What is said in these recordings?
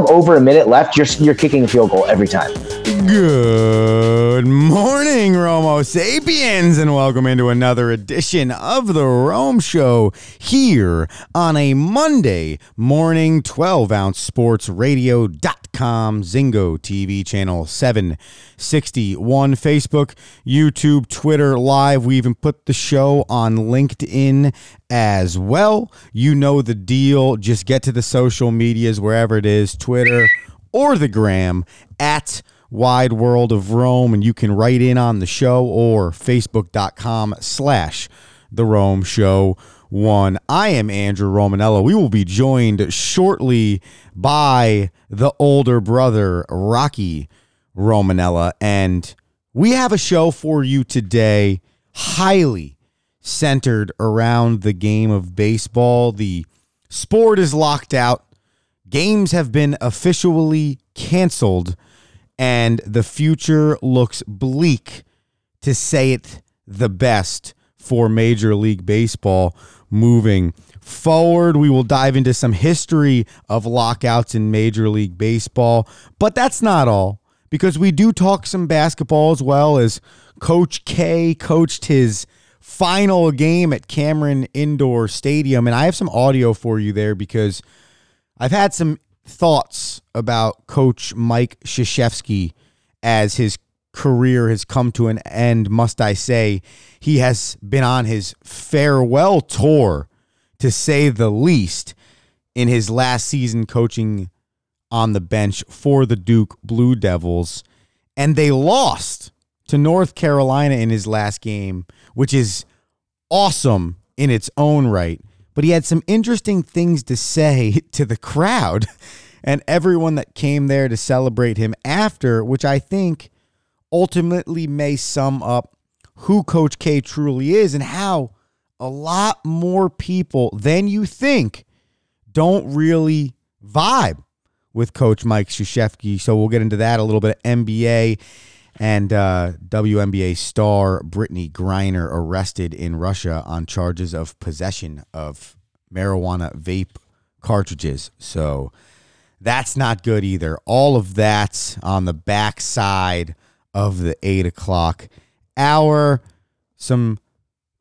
have over a minute left, you're you're kicking a field goal every time. Good morning, Romo Sapiens, and welcome into another edition of the Rome Show here on a Monday morning, 12 ounce sports radio.com, Zingo TV channel 761, Facebook, YouTube, Twitter, live. We even put the show on LinkedIn as well. You know the deal. Just get to the social medias, wherever it is, Twitter or the gram at wide world of Rome, and you can write in on the show or facebook.com slash the Rome Show one. I am Andrew Romanella. We will be joined shortly by the older brother, Rocky Romanella, and we have a show for you today highly centered around the game of baseball. The sport is locked out. Games have been officially canceled and the future looks bleak to say it the best for Major League Baseball moving forward. We will dive into some history of lockouts in Major League Baseball, but that's not all because we do talk some basketball as well as Coach K coached his final game at Cameron Indoor Stadium and I have some audio for you there because I've had some thoughts about Coach Mike Krzyzewski as his career has come to an end, must I say. He has been on his farewell tour, to say the least, in his last season coaching on the bench for the Duke Blue Devils. And they lost to North Carolina in his last game, which is awesome in its own right but he had some interesting things to say to the crowd and everyone that came there to celebrate him after, which I think ultimately may sum up who Coach K truly is and how a lot more people than you think don't really vibe with Coach Mike Krzyzewski. So we'll get into that a little bit of NBA and uh, WNBA star Brittney Griner arrested in Russia on charges of possession of marijuana vape cartridges. So that's not good either. All of that on the backside of the eight o'clock hour. Some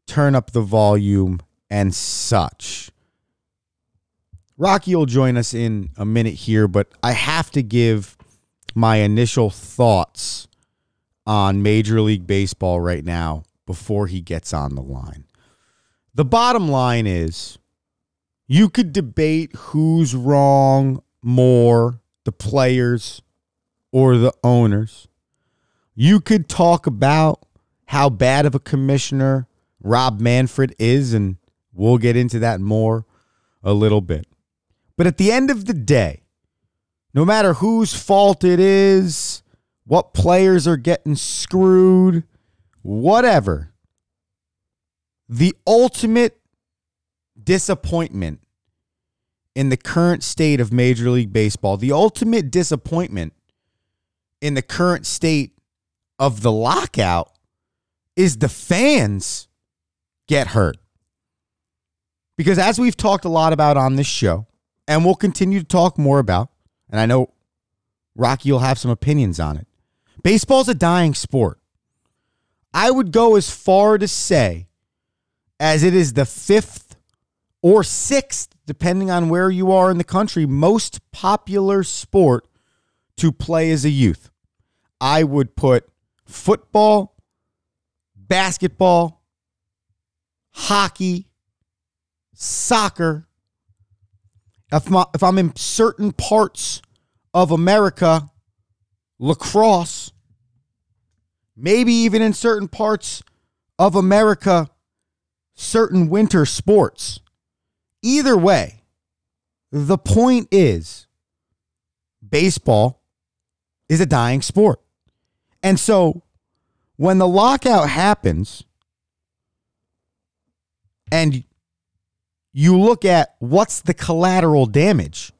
turn up the volume and such. Rocky will join us in a minute here, but I have to give my initial thoughts on Major League Baseball right now before he gets on the line. The bottom line is you could debate who's wrong more, the players or the owners. You could talk about how bad of a commissioner Rob Manfred is, and we'll get into that more a little bit. But at the end of the day, no matter whose fault it is, what players are getting screwed, whatever. The ultimate disappointment in the current state of Major League Baseball, the ultimate disappointment in the current state of the lockout is the fans get hurt. Because as we've talked a lot about on this show, and we'll continue to talk more about, and I know Rocky will have some opinions on it. Baseball's a dying sport. I would go as far to say as it is the fifth or sixth, depending on where you are in the country, most popular sport to play as a youth. I would put football, basketball, hockey, soccer. If, my, if I'm in certain parts of America, lacrosse, maybe even in certain parts of America, certain winter sports. Either way, the point is baseball is a dying sport. And so when the lockout happens and you look at what's the collateral damage,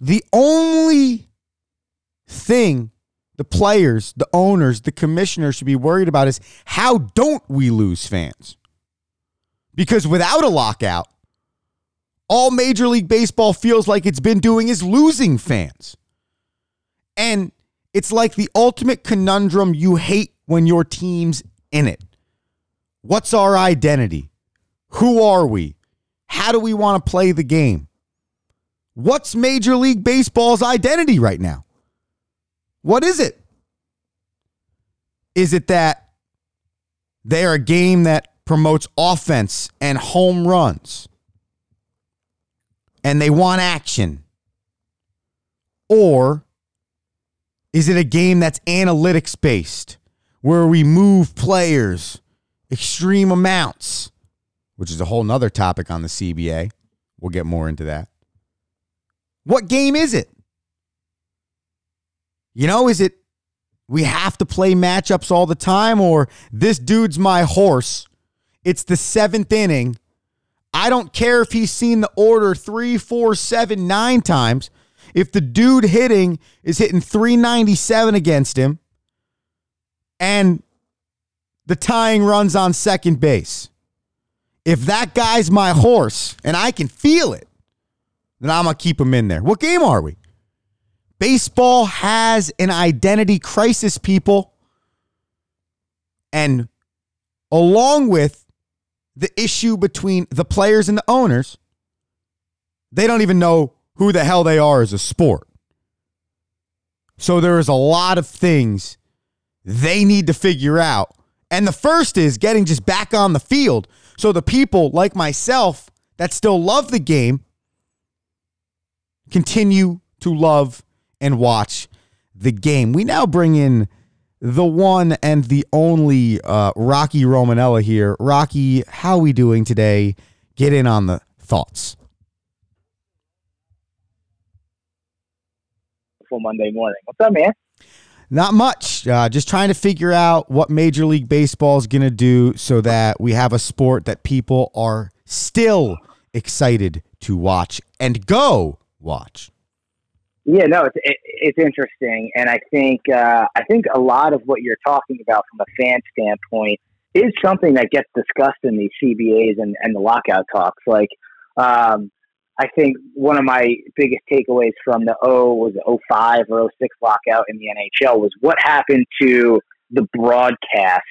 the only thing the players, the owners, the commissioner should be worried about is how don't we lose fans? Because without a lockout, all Major League Baseball feels like it's been doing is losing fans. And it's like the ultimate conundrum you hate when your team's in it. What's our identity? Who are we? How do we want to play the game? What's Major League Baseball's identity right now? What is it? Is it that they're a game that promotes offense and home runs and they want action? Or is it a game that's analytics based where we move players extreme amounts, which is a whole nother topic on the CBA? We'll get more into that. What game is it? You know, is it we have to play matchups all the time or this dude's my horse? It's the seventh inning. I don't care if he's seen the order three, four, seven, nine times. If the dude hitting is hitting 397 against him and the tying runs on second base, if that guy's my horse and I can feel it, then I'm going to keep him in there. What game are we? Baseball has an identity crisis, people. And along with the issue between the players and the owners, they don't even know who the hell they are as a sport. So there is a lot of things they need to figure out. And the first is getting just back on the field. So the people like myself that still love the game continue to love and watch the game. We now bring in the one and the only uh, Rocky Romanella here. Rocky, how are we doing today? Get in on the thoughts. For Monday morning. What's up, man? Not much. Uh, just trying to figure out what Major League Baseball is going to do so that we have a sport that people are still excited to watch and go watch. Yeah, no, it's it, it's interesting, and I think uh, I think a lot of what you're talking about from a fan standpoint is something that gets discussed in these CBAs and, and the lockout talks. Like, um, I think one of my biggest takeaways from the O was the 05 or 06 lockout in the NHL was what happened to the broadcast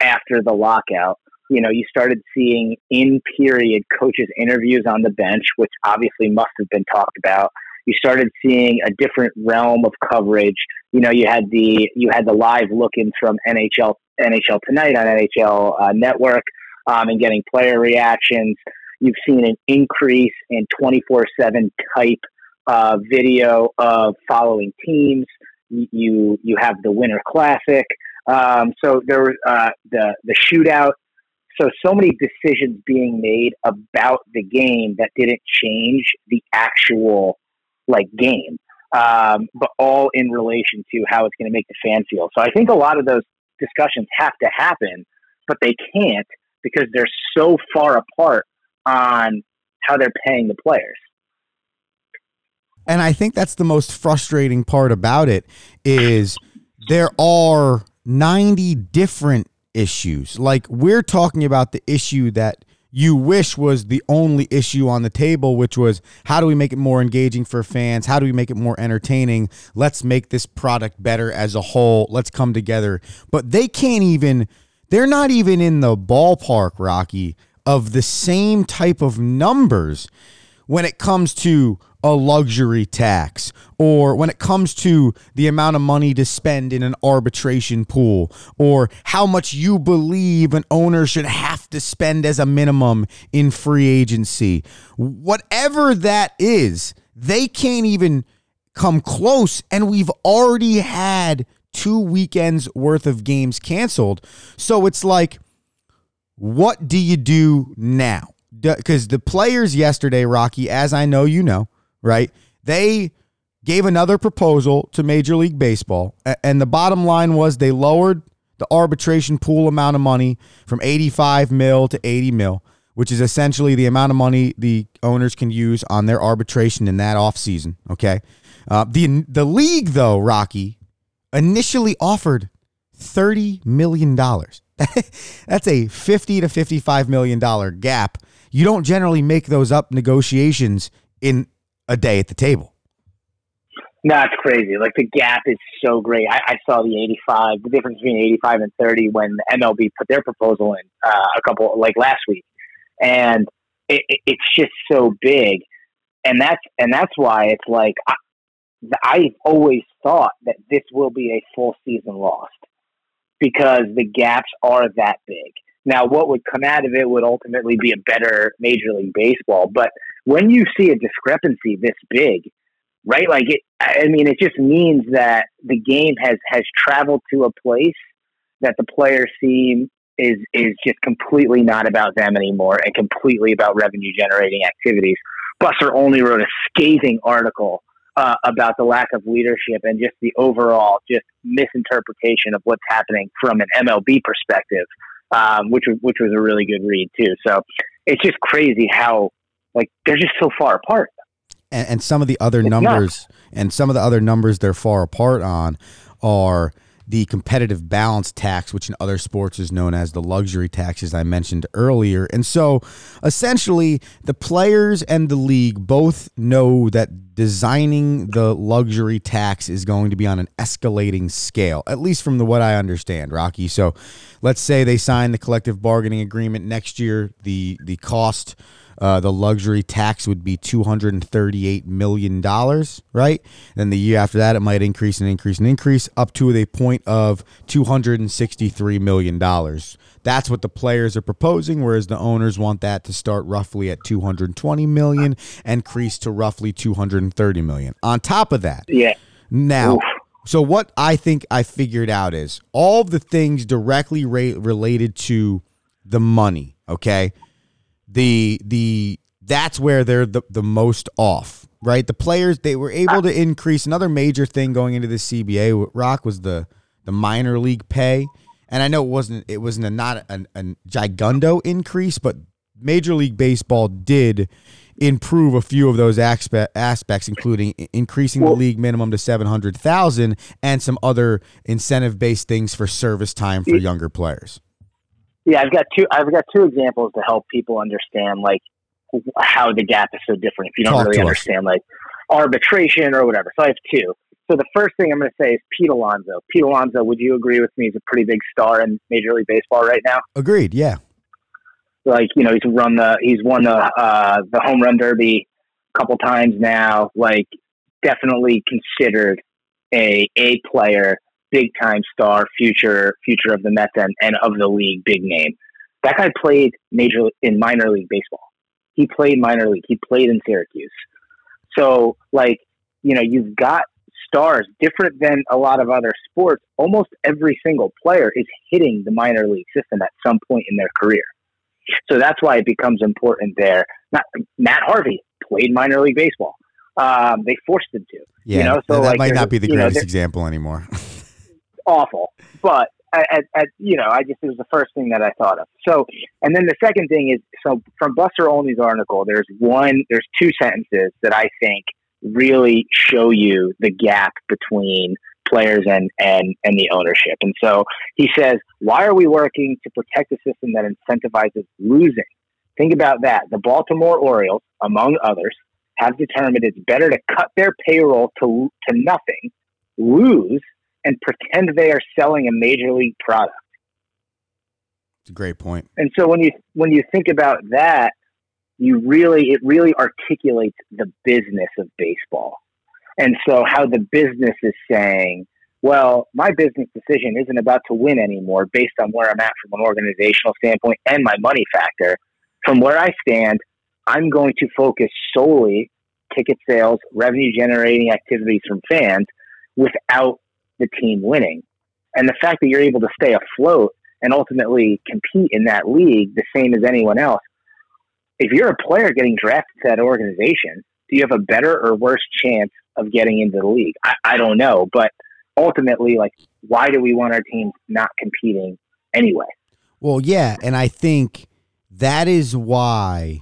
after the lockout. You know, you started seeing in period coaches' interviews on the bench, which obviously must have been talked about you started seeing a different realm of coverage. You know, you had the you had the live look-ins from NHL NHL Tonight on NHL uh, Network, um, and getting player reactions. You've seen an increase in twenty four seven type uh, video of following teams. You you have the Winter Classic. Um, so there was uh, the the shootout. So so many decisions being made about the game that didn't change the actual like game, um, but all in relation to how it's going to make the fan feel. So I think a lot of those discussions have to happen, but they can't because they're so far apart on how they're paying the players. And I think that's the most frustrating part about it is there are 90 different issues. Like we're talking about the issue that you wish was the only issue on the table, which was how do we make it more engaging for fans? How do we make it more entertaining? Let's make this product better as a whole. Let's come together. But they can't even, they're not even in the ballpark, Rocky, of the same type of numbers when it comes to a luxury tax or when it comes to the amount of money to spend in an arbitration pool or how much you believe an owner should have to spend as a minimum in free agency. Whatever that is they can't even come close and we've already had two weekends worth of games canceled. So it's like what do you do now? Because the players yesterday, Rocky, as I know you know, right? They gave another proposal to Major League Baseball, and the bottom line was they lowered the arbitration pool amount of money from 85 mil to 80 mil, which is essentially the amount of money the owners can use on their arbitration in that offseason. Okay. Uh, the, the league, though, Rocky, initially offered $30 million. That's a 50 to $55 million gap you don't generally make those up negotiations in a day at the table. No, it's crazy. Like the gap is so great. I, I saw the 85, the difference between 85 and 30 when MLB put their proposal in uh, a couple, like last week. And it, it, it's just so big. And that's, and that's why it's like, I, I've always thought that this will be a full season lost because the gaps are that big. Now, what would come out of it would ultimately be a better Major League Baseball. But when you see a discrepancy this big, right? Like it, I mean, it just means that the game has has traveled to a place that the players seem is is just completely not about them anymore and completely about revenue generating activities. Buster Olney wrote a scathing article uh, about the lack of leadership and just the overall just misinterpretation of what's happening from an MLB perspective, um, which was which was a really good read too. So it's just crazy how like they're just so far apart and, and some of the other It's numbers and some of the other numbers they're far apart on are the competitive balance tax, which in other sports is known as the luxury tax, as I mentioned earlier. And so essentially, the players and the league both know that designing the luxury tax is going to be on an escalating scale, at least from the what I understand, Rocky. So let's say they sign the collective bargaining agreement next year, the the cost uh, the luxury tax would be $238 million, right? Then the year after that, it might increase and increase and increase up to a point of $263 million. That's what the players are proposing, whereas the owners want that to start roughly at two hundred twenty million and increase to roughly 230 million. On top of that, Yeah. now, Oof. so what I think I figured out is all the things directly related to the money. Okay, the the that's where they're the, the most off. Right, the players they were able to increase. Another major thing going into the CBA Rock was the the minor league pay, and I know it wasn't it wasn't a not a, a gigundo increase, but Major League Baseball did improve a few of those aspe- aspects, including increasing the league minimum to seven hundred thousand and some other incentive based things for service time for younger players. Yeah, I've got two. I've got two examples to help people understand like how the gap is so different. If you don't Talk really understand like arbitration or whatever. So I have two. So the first thing I'm going to say is Pete Alonso. Pete Alonso, would you agree with me? He's a pretty big star in Major League Baseball right now. Agreed. Yeah. Like you know, he's run the he's won the uh, the home run derby a couple times now. Like definitely considered a a player, big time star, future future of the Mets and, and of the league, big name. That guy played major in minor league baseball. He played minor league. He played in Syracuse. So like you know, you've got stars different than a lot of other sports. Almost every single player is hitting the minor league system at some point in their career. So that's why it becomes important there. Not Matt Harvey played minor league baseball. Um, they forced him to. Yeah. You know, so that, like might not be the you know, greatest example anymore. awful. But at, at, you know, I just it was the first thing that I thought of. So, and then the second thing is so from Buster Olney's article, there's one, there's two sentences that I think really show you the gap between players and and and the ownership. And so he says, "Why are we working to protect a system that incentivizes losing?" Think about that. The Baltimore Orioles, among others, have determined it's better to cut their payroll to to nothing, lose, and pretend they are selling a major league product. It's a great point. And so when you when you think about that, you really it really articulates the business of baseball. And so how the business is saying, well, my business decision isn't about to win anymore based on where I'm at from an organizational standpoint and my money factor. From where I stand, I'm going to focus solely ticket sales, revenue generating activities from fans without the team winning. And the fact that you're able to stay afloat and ultimately compete in that league the same as anyone else. If you're a player getting drafted to that organization, do you have a better or worse chance of getting into the league? I, I don't know, but ultimately, like, why do we want our teams not competing anyway? Well, yeah, and I think that is why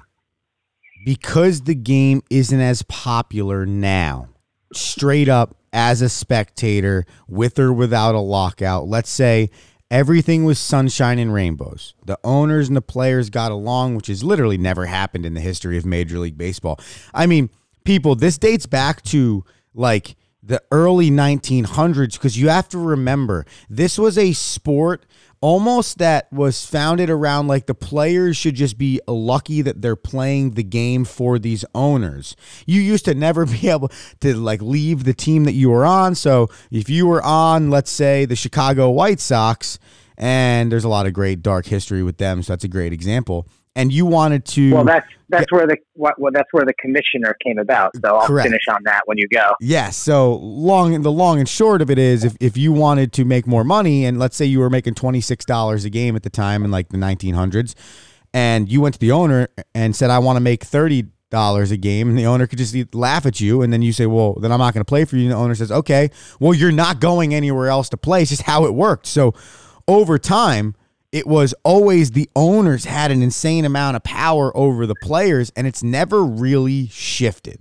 because the game isn't as popular now, straight up as a spectator with or without a lockout. Let's say everything was sunshine and rainbows. The owners and the players got along, which has literally never happened in the history of Major League Baseball. I mean, people, this dates back to like the early 1900s because you have to remember this was a sport almost that was founded around like the players should just be lucky that they're playing the game for these owners. You used to never be able to like leave the team that you were on. So if you were on, let's say, the Chicago White Sox, and there's a lot of great dark history with them, so that's a great example and you wanted to. Well, that's that's where the what, well, that's where the commissioner came about. So I'll Correct. finish on that when you go. Yes. Yeah, so long the long and short of it is, if if you wanted to make more money, and let's say you were making twenty six dollars a game at the time in like the nineteen hundreds, and you went to the owner and said, "I want to make thirty dollars a game," and the owner could just laugh at you, and then you say, "Well, then I'm not going to play for you." And the owner says, "Okay, well, you're not going anywhere else to play." It's just how it worked. So over time it was always the owners had an insane amount of power over the players and it's never really shifted.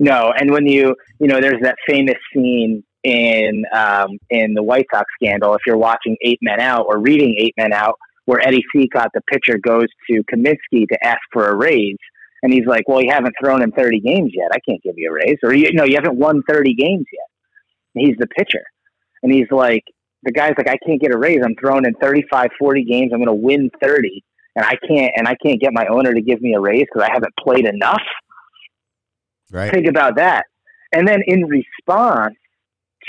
No and when you you know there's that famous scene in um, in the white sox scandal if you're watching eight men out or reading eight men out where eddie Cicotte, the pitcher goes to Comiskey to ask for a raise and he's like well you haven't thrown in 30 games yet. I can't give you a raise. Or you know you haven't won 30 games yet. And he's the pitcher and he's like the guy's like, I can't get a raise. I'm throwing in 35, 40 games. I'm going to win 30 and I can't, and I can't get my owner to give me a raise because I haven't played enough. Right. Think about that. And then in response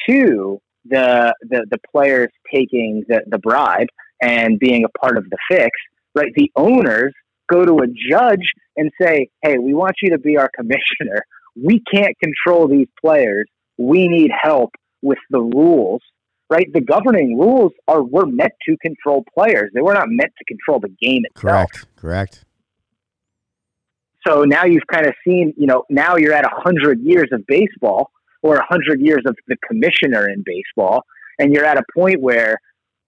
to the, the, the players taking the, the bribe and being a part of the fix, right? The owners go to a judge and say, Hey, we want you to be our commissioner. We can't control these players. We need help with the rules right? The governing rules are were meant to control players. They were not meant to control the game itself. Correct. Correct. So now you've kind of seen, you know, now you're at a hundred years of baseball or a hundred years of the commissioner in baseball, and you're at a point where,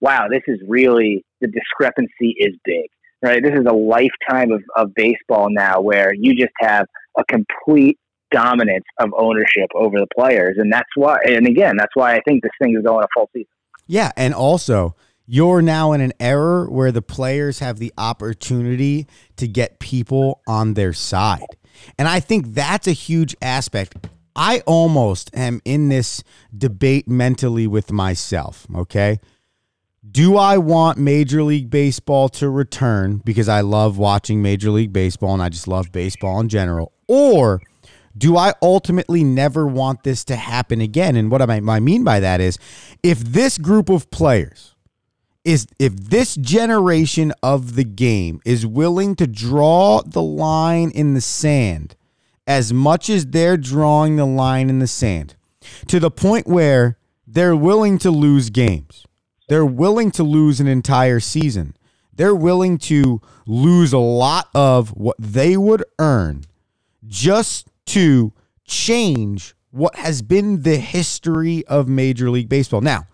wow, this is really the discrepancy is big, right? This is a lifetime of, of baseball now where you just have a complete dominance of ownership over the players. And that's why, and again, that's why I think this thing is going a full season. Yeah. And also, you're now in an era where the players have the opportunity to get people on their side. And I think that's a huge aspect. I almost am in this debate mentally with myself, okay? Do I want Major League Baseball to return because I love watching Major League Baseball and I just love baseball in general? Or do I ultimately never want this to happen again? And what I, mean by that is if this group of players is if this generation of the game is willing to draw the line in the sand as much as they're drawing the line in the sand to the point where they're willing to lose games. They're willing to lose an entire season. They're willing to lose a lot of what they would earn just to change what has been the history of Major League Baseball. Now,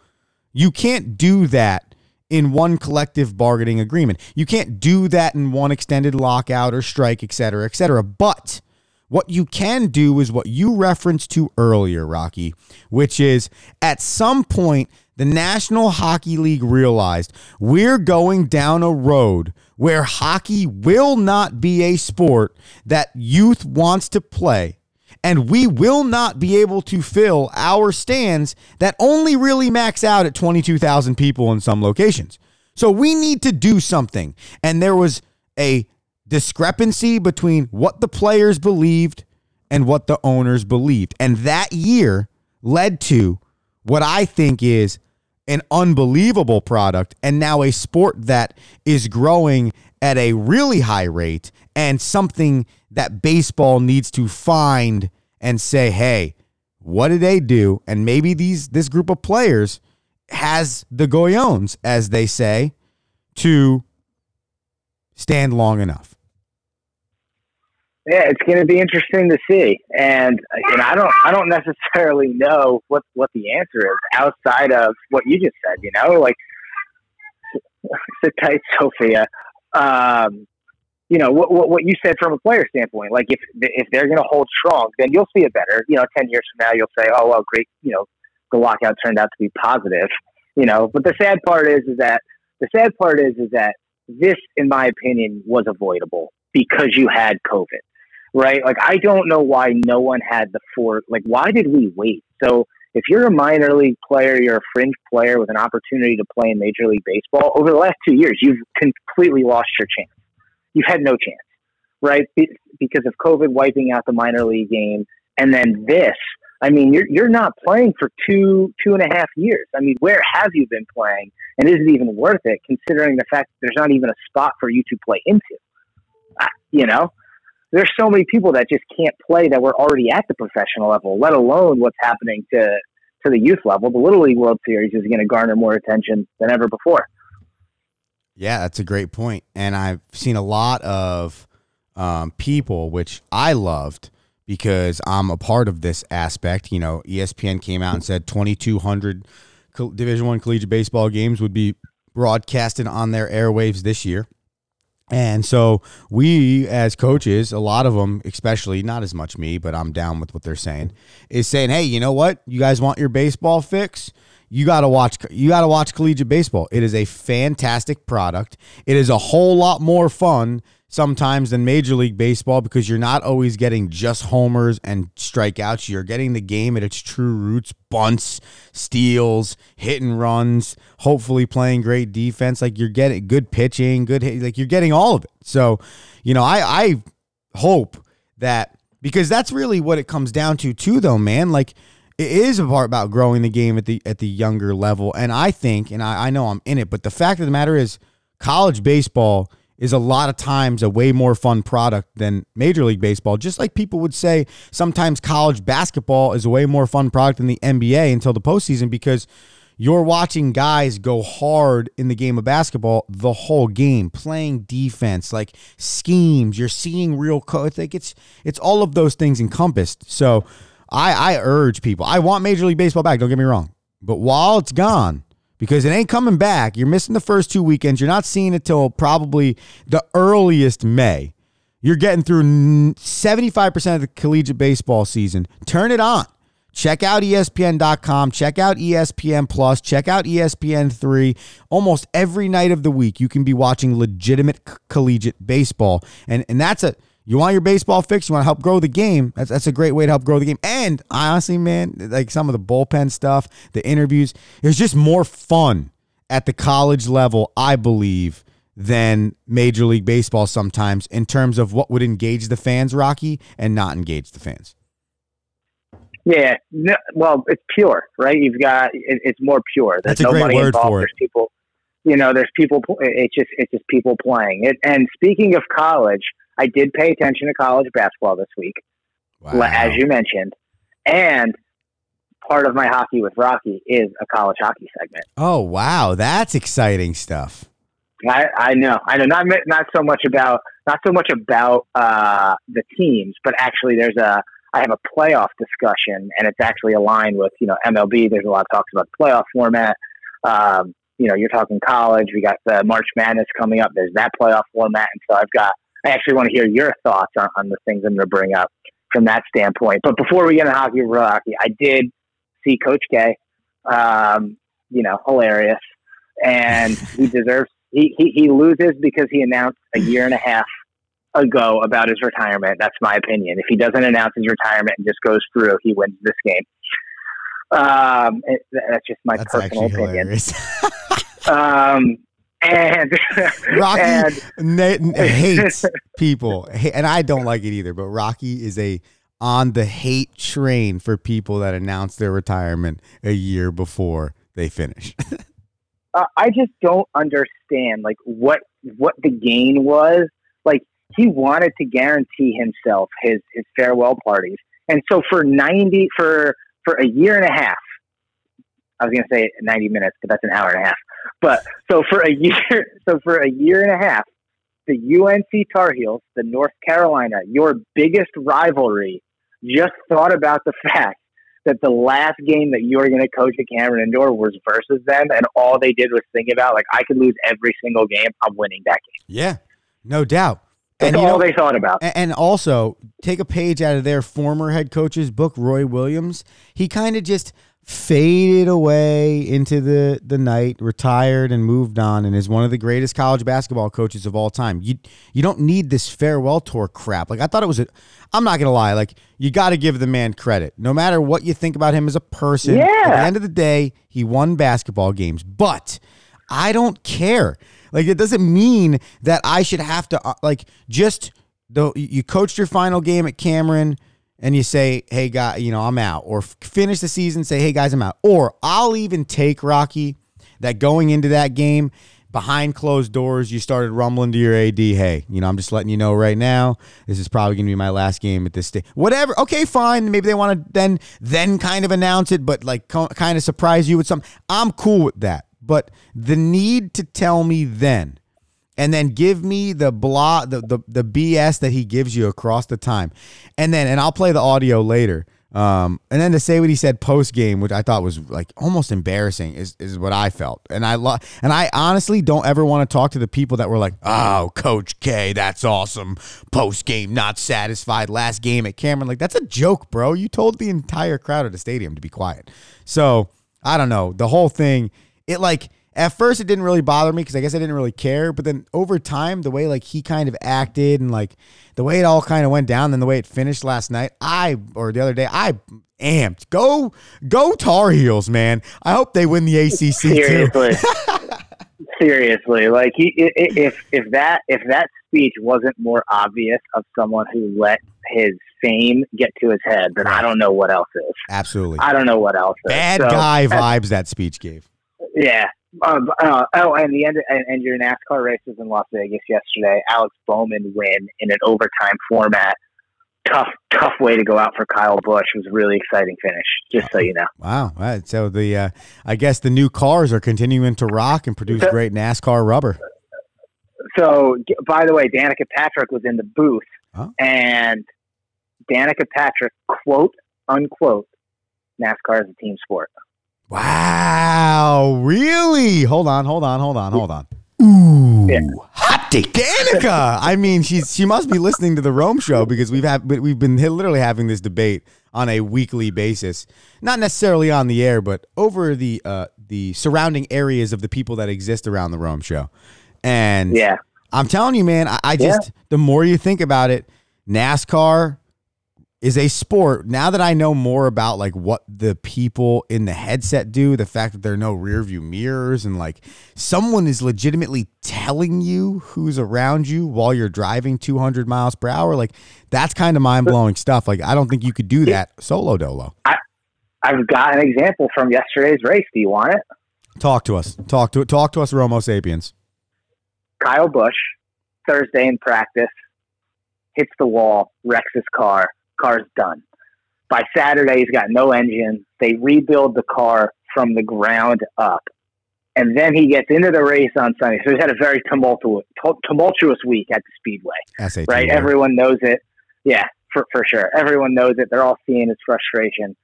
you can't do that in one collective bargaining agreement. You can't do that in one extended lockout or strike, et cetera, et cetera. But what you can do is what you referenced to earlier, Rocky, which is at some point, the National Hockey League realized we're going down a road where hockey will not be a sport that youth wants to play. And we will not be able to fill our stands that only really max out at 22,000 people in some locations. So we need to do something. And there was a discrepancy between what the players believed and what the owners believed. And that year led to what I think is an unbelievable product and now a sport that is growing at a really high rate and something that baseball needs to find and say, "Hey, what did they do?" And maybe these this group of players has the goyons, as they say, to stand long enough. Yeah, it's going to be interesting to see, and know, I don't, I don't necessarily know what what the answer is outside of what you just said. You know, like sit tight, Sophia. Um, you know what, what what you said from a player standpoint. Like if if they're going to hold strong, then you'll see it better. You know, ten years from now, you'll say, "Oh well, great." You know, the lockout turned out to be positive. you know. But the sad part is, is that the sad part is, is that this, in my opinion, was avoidable because you had COVID, right? Like, I don't know why no one had the four. Like, why did we wait? So, if you're a minor league player, you're a fringe player with an opportunity to play in Major League Baseball over the last two years, you've completely lost your chance. You've had no chance, right? Because of COVID wiping out the minor league game, and then this. I mean, you're you're not playing for two two and a half years. I mean, where have you been playing, and is it even worth it, considering the fact that there's not even a spot for you to play into? Uh, you know, there's so many people that just can't play that were already at the professional level, let alone what's happening to to the youth level. The Little League World Series is going to garner more attention than ever before. Yeah, that's a great point, and I've seen a lot of um, people, which I loved because I'm a part of this aspect. You know, ESPN came out and said 2,200 Division One collegiate baseball games would be broadcasted on their airwaves this year. And so we, as coaches, a lot of them, especially not as much me, but I'm down with what they're saying, is saying, "Hey, you know what? You guys want your baseball fix? You got to watch. You got to watch collegiate baseball. It is a fantastic product. It is a whole lot more fun sometimes than Major League Baseball because you're not always getting just homers and strikeouts. You're getting the game at its true roots bunts, steals, hit and runs, hopefully playing great defense. Like you're getting good pitching, good hit, like you're getting all of it. So, you know, I, I hope that because that's really what it comes down to too though, man. Like it is a part about growing the game at the at the younger level. And I think, and I, I know I'm in it, but the fact of the matter is college baseball is a lot of times a way more fun product than Major League Baseball. Just like people would say sometimes college basketball is a way more fun product than the NBA until the postseason because you're watching guys go hard in the game of basketball the whole game, playing defense, like schemes. You're seeing real co- it's like it's it's all of those things encompassed. So I I urge people. I want Major League Baseball back. Don't get me wrong, but while it's gone because it ain't coming back. You're missing the first two weekends. You're not seeing it till probably the earliest May. You're getting through 75% of the collegiate baseball season. Turn it on. Check out ESPN.com. Check out ESPN Plus. Check out ESPN3. Almost every night of the week, you can be watching legitimate collegiate baseball. And, and that's a you want your baseball fix? You want to help grow the game? That's that's a great way to help grow the game. And honestly, man, like some of the bullpen stuff, the interviews, it's just more fun at the college level, I believe, than Major League Baseball sometimes in terms of what would engage the fans, Rocky, and not engage the fans. Yeah, no, well, it's pure, right? You've got it, it's more pure. There's That's a no great money word involved. for it. There's people, you know, there's people. It's just it's just people playing it. And speaking of college, I did pay attention to college basketball this week, Wow. as you mentioned, and part of my hockey with Rocky is a college hockey segment. oh, wow. That's exciting stuff. I, I know, I know, not not so much about not so much about uh, the teams, but actually, there's a I have a playoff discussion, and it's actually aligned with you know MLB. There's a lot of talks about the playoff format. Um, you know, you're talking college. We got the March Madness coming up. There's that playoff format, and so I've got. I actually want to hear your thoughts on, on the things I'm going to bring up from that standpoint. But before we get into hockey, real hockey, I did see Coach K. Um, you know, hilarious, and he deserves. He, he he loses because he announced a year and a half ago about his retirement. That's my opinion. If he doesn't announce his retirement and just goes through, he wins this game. Um, it- that's just my That's personal opinion. Um, and Rocky and na- hates people, and I don't like it either. But Rocky is a on the hate train for people that announce their retirement a year before they finish. uh, I just don't understand like what what the gain was. Like he wanted to guarantee himself his his farewell parties, and so for ninety for for a year and a half. I was going to say 90 minutes, but that's an hour and a half. But so for a year, so for a year and a half, the UNC Tar Heels, the North Carolina, your biggest rivalry, just thought about the fact that the last game that you were going to coach at Cameron Indoor was versus them, and all they did was think about like I could lose every single game, I'm winning that game. yeah, no doubt. That's you all know- they thought about. And also, take a page out of their former head coach's book, Roy Williams. He kind of just faded away into the the night, retired and moved on, and is one of the greatest college basketball coaches of all time. You you don't need this farewell tour crap. Like I thought it was a. I'm not gonna lie. Like you got to give the man credit, no matter what you think about him as a person. yeah. At the end of the day, he won basketball games, but I don't care. Like it doesn't mean that I should have to uh, like just the you coached your final game at Cameron and you say, "Hey guy, you know, I'm out." Or finish the season, say, "Hey guys, I'm out." Or I'll even take Rocky that going into that game behind closed doors, you started rumbling to your AD, "Hey, you know, I'm just letting you know right now, this is probably going to be my last game at this stage." Whatever. Okay, fine. Maybe they want to then then kind of announce it, but like kind of surprise you with something. I'm cool with that. But the need to tell me then and then give me the blah the, the the BS that he gives you across the time. And then and I'll play the audio later. Um, and then to say what he said post game, which I thought was like almost embarrassing, is is what I felt. And I lo- and I honestly don't ever want to talk to the people that were like, "Oh, Coach K, that's awesome." Post game, not satisfied. Last game at Cameron, like that's a joke, bro. You told the entire crowd at the stadium to be quiet. So I don't know the whole thing. It like at first it didn't really bother me because I guess I didn't really care. But then over time, the way like he kind of acted and like the way it all kind of went down, then the way it finished last night, I or the other day, I amped. Go go Tar Heels, man. I hope they win the ACC too. Seriously. Seriously, like he, if if that if that speech wasn't more obvious of someone who let his fame get to his head, then I don't know what else is. Absolutely. I don't know what else is. Bad So, guy vibes that speech gave. Yeah. Um, uh, oh, and the end and, and your NASCAR races in Las Vegas yesterday. Alex Bowman win in an overtime format. Tough, tough way to go out for Kyle Busch. It was a really exciting finish. Just so you know. Wow. All right. So the uh, I guess the new cars are continuing to rock and produce great NASCAR rubber. So, by the way, Danica Patrick was in the booth, Oh. and Danica Patrick, quote unquote, NASCAR is a team sport. Wow. Really? Hold on, hold on, hold on, hold on. Ooh. Yeah. Hot take. Danica. I mean, she's she must be listening to the Rome show because we've had we've been literally having this debate on a weekly basis. Not necessarily on the air, but over the uh the surrounding areas of the people that exist around the Rome show. And Yeah, I'm telling you, man, I, I just the more you think about it, NASCAR is a sport. Now that I know more about like what the people in the headset do, the fact that there are no rear view mirrors and like someone is legitimately telling you who's around you while you're driving 200 miles per hour, like that's kind of mind blowing stuff. Like I don't think you could do that solo dolo. I, I've got an example from yesterday's race. Do you want it? Talk to us. Talk to talk to us, Romo Sapiens. Kyle Busch, Thursday in practice, hits the wall, wrecks his car. Car's done. By Saturday, he's got no engine. They rebuild the car from the ground up. And then he gets into the race on Sunday. So he's had a very tumultuous, tumultuous week at the Speedway, SAT. right? word. Everyone knows it. Yeah, for, for sure. Everyone knows it. They're all seeing his frustration.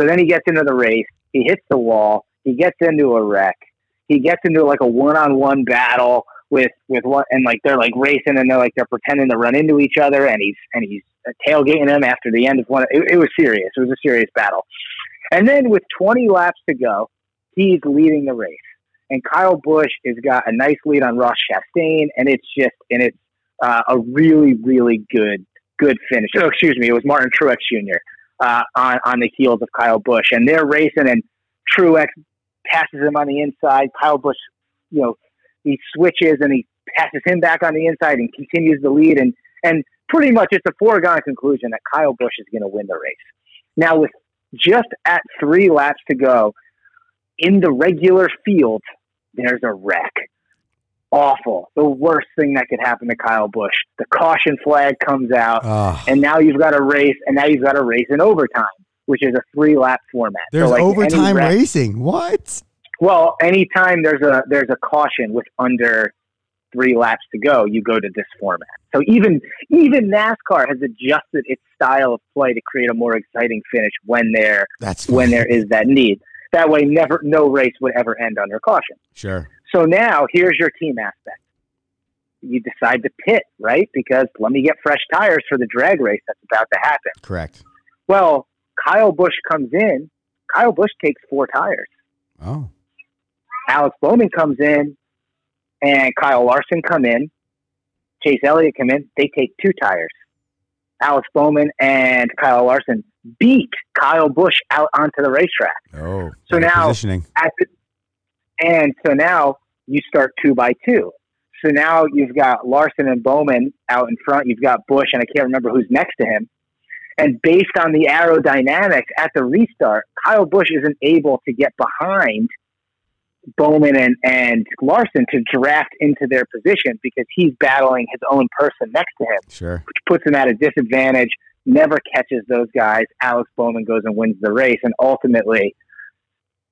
So then he gets into the race. He hits the wall. He gets into a wreck. He gets into like a one-on-one battle with with one, and like they're like racing, and they're like they're pretending to run into each other, and he's and he's tailgating him after the end of one. It, it was serious. It was a serious battle. And then with 20 laps to go, he's leading the race, and Kyle Busch has got a nice lead on Ross Chastain, and it's just and it's uh, a really really good good finish. Oh, excuse me, it was Martin Truex Jr. Uh, on on the heels of Kyle Busch, and they're racing, and Truex passes him on the inside. Kyle Busch, you know, he switches and he passes him back on the inside and continues the lead, and and pretty much it's a foregone conclusion that Kyle Busch is going to win the race. Now, with just at three laps to go in the regular field, there's a wreck. Awful. The worst thing that could happen to Kyle Busch. The caution flag comes out, and now you've got a race, and now you've got a race in overtime, which is a three lap format. So, There's like, overtime wreck- racing. What? Well, anytime there's a there's a caution with under three laps to go, you go to this format. So even even NASCAR has adjusted its style of play to create a more exciting finish when there That's when there is that need. That way, never no race would ever end under caution. Sure. So now here's your team aspect. You decide to pit, right? Because let me get fresh tires for the drag race that's about to happen. Correct. Well, Kyle Busch comes in Kyle Busch takes four tires. Oh, Alex Bowman comes in, and Kyle Larson come in. Chase Elliott come in. They take two tires. Alex Bowman and Kyle Larson beat Kyle Busch out onto the racetrack. oh. So now- positioning. At the, and so now you start two by two. So now you've got Larson and Bowman out in front. You've got Busch, and I can't remember who's next to him. And based on the aerodynamics at the restart, Kyle Busch isn't able to get behind Bowman and, and Larson to draft into their position because he's battling his own person next to him Sure. which puts him at a disadvantage. Never catches those guys. Alex Bowman goes and wins the race, and ultimately,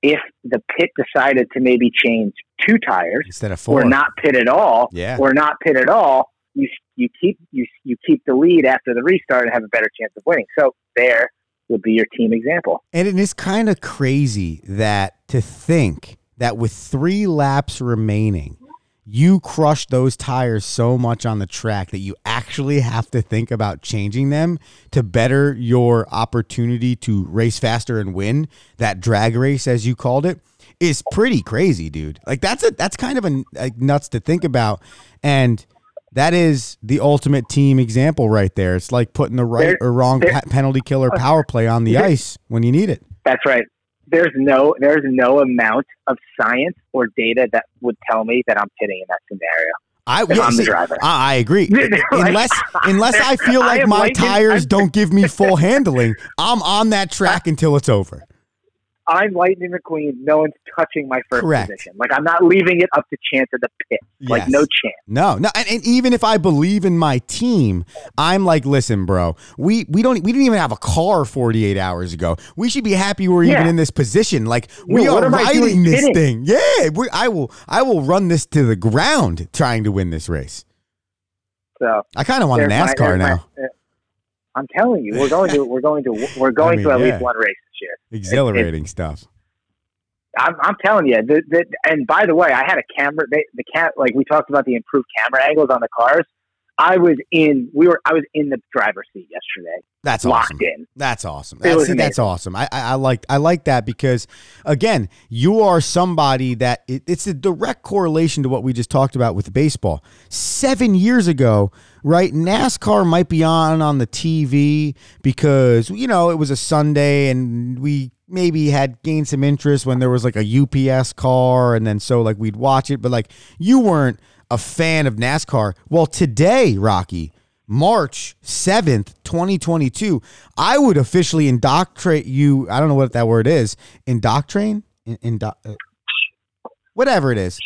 if the pit decided to maybe change two tires Instead of four. or not pit at all, Yeah. or not pit at all, you you keep you you keep the lead after the restart and have a better chance of winning. So there would be your team example. And it is kind of crazy that to think that with three laps remaining, you crushed those tires so much on the track that you actually have to think about changing them to better your opportunity to race faster and win that drag race, as you called it, is pretty crazy, dude. Like that's a that's kind of a like, nuts to think about, and that is the ultimate team example right there. It's like putting the right There- or wrong there- penalty killer power play on the ice when you need it. That's right. There's no there's no amount of science or data that would tell me that I'm pitting in that scenario. I, yeah, I'm the driver. I, I agree. Like, unless unless I feel like am my tires I'm- don't give me full handling, I'm on that track until it's over. I'm Lightning McQueen. No one's touching my first Correct. position. Like I'm not leaving it up to chance at the pit. Like no chance. No, no, and, and even if I believe in my team, I'm like, listen, bro, we we don't we didn't even have a car 48 hours ago. We should be happy we're even in this position. Like we Yeah, are riding this thing. Yeah, we, I will I will run this to the ground trying to win this race. So I kind of want a my- NASCAR my- now. uh, I'm telling you, we're going to we're going to we're going mean, to at yeah. least one race this year. Exhilarating stuff. I'm, I'm telling you. The, the, and by the way, I had a camera. They, the cat like we talked about the improved camera angles on the cars. I was in. We were. I was in the driver's seat yesterday, That's locked awesome. in. That's awesome. That's, that's awesome. I, I, I like I like that because again, you are somebody that it, it's a direct correlation to what we just talked about with baseball. Seven years ago, right? NASCAR might be on on the TV because you know it was a Sunday and we maybe had gained some interest when there was like a UPS car and then so like we'd watch it, but like you weren't a fan of NASCAR. Well, today, Rocky. March 7th, 2022, I would officially indoctrinate you. I don't know what that word is. Indoctrine? In, indo- uh, whatever it is.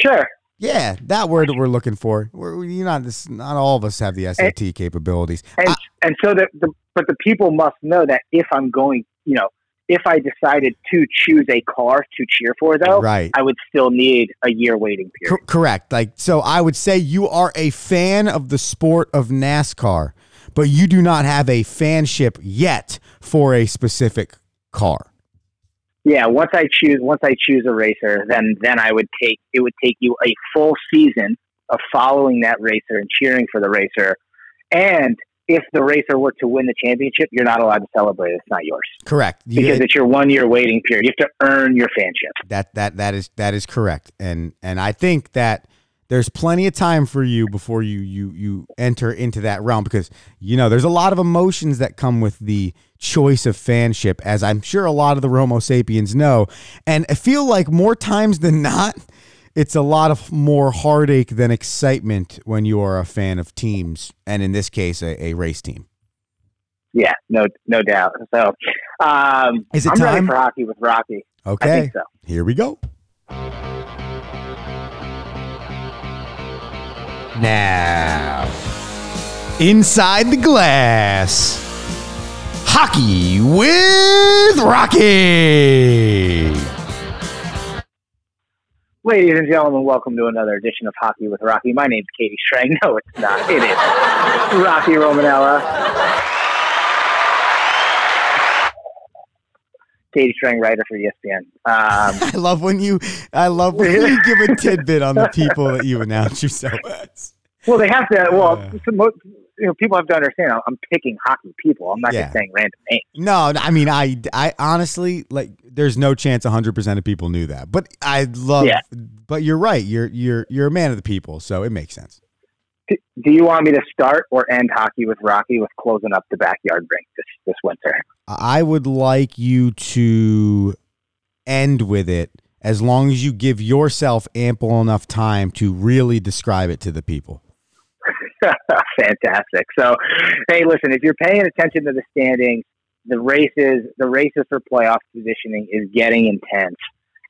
Sure. Yeah, that word that we're looking for. We're, you not this. Not all of us have the SAT capabilities. And I- and so that the but the people must know that if I'm going, you know, if I decided to choose a car to cheer for, though, right. I would still need a year waiting period. correct. Like so, I would say you are a fan of the sport of NASCAR, but you do not have a fanship yet for a specific car. Yeah, once I choose once I choose a racer, then then I would take it would take you a full season of following that racer and cheering for the racer. And if the racer were to win the championship, you're not allowed to celebrate. It's not yours Correct. You- because it's your one year waiting period. You have to earn your fanship. That that that is that is correct, and and I think that there's plenty of time for you before you you you enter into that realm because you know there's a lot of emotions that come with the choice of fanship, as I'm sure a lot of the Romo sapiens know, and I feel like more times than not, it's a lot of more heartache than excitement when you are a fan of teams, and in this case, a, a race team. Yeah, no, no doubt. So, um, Is it I'm time? ready for hockey with Rocky. I Okay, think so. here we go. Now, inside the glass, hockey with Rocky. Ladies and gentlemen, welcome to another edition of Hockey with Rocky. My name's Katie Strang. No, it's not. It is Rocky Romanella. Katie Strang, writer for ESPN. Um, I love when you, I love when you give a tidbit on the people that you announce yourself as. well, they have to. Well, Yeah. You know, people have to understand. I'm, picking hockey people. I'm not Yeah. just saying random names. No, I mean, I, I honestly like. There's no chance 100 percent of people knew that, but I love. Yeah. But you're right. You're you're you're a man of the people, so it makes sense. D- Do you want me to start or end hockey with Rocky with closing up the backyard rink this this winter? I would like you to end with it as long as you give yourself ample enough time to really describe it to the people. Fantastic. So, hey, listen, if you're paying attention to the standings, the races, the races for playoff positioning is getting intense.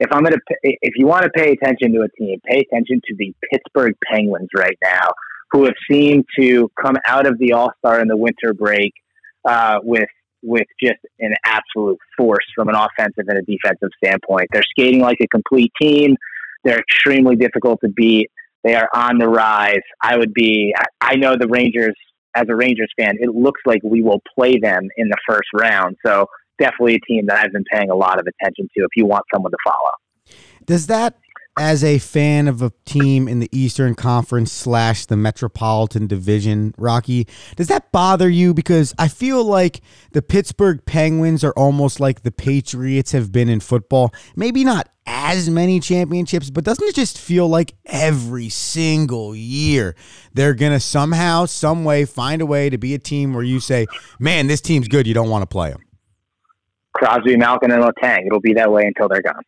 If I'm gonna, if you want to pay attention to a team, pay attention to the Pittsburgh Penguins right now, who have seemed to come out of the All Star and the winter break uh, with with just an absolute force from an offensive and a defensive standpoint. They're skating like a complete team. They're extremely difficult to beat. They are on the rise. I would be. I- know the Rangers. As a Rangers fan, it looks like we will play them in the first round. So definitely a team that I've been paying a lot of attention to. If you want someone to follow, Does that, as a fan of a team in the Eastern Conference slash the Metropolitan Division, Rocky, does that bother you? Because I feel like the Pittsburgh Penguins are almost like the Patriots have been in football. Maybe not as many championships, but doesn't it just feel like every single year they're going to somehow, some way find a way to be a team where you say, man, this team's good. You don't want to play them. Crosby, Malkin, and Letang. It'll be that way until they're gone.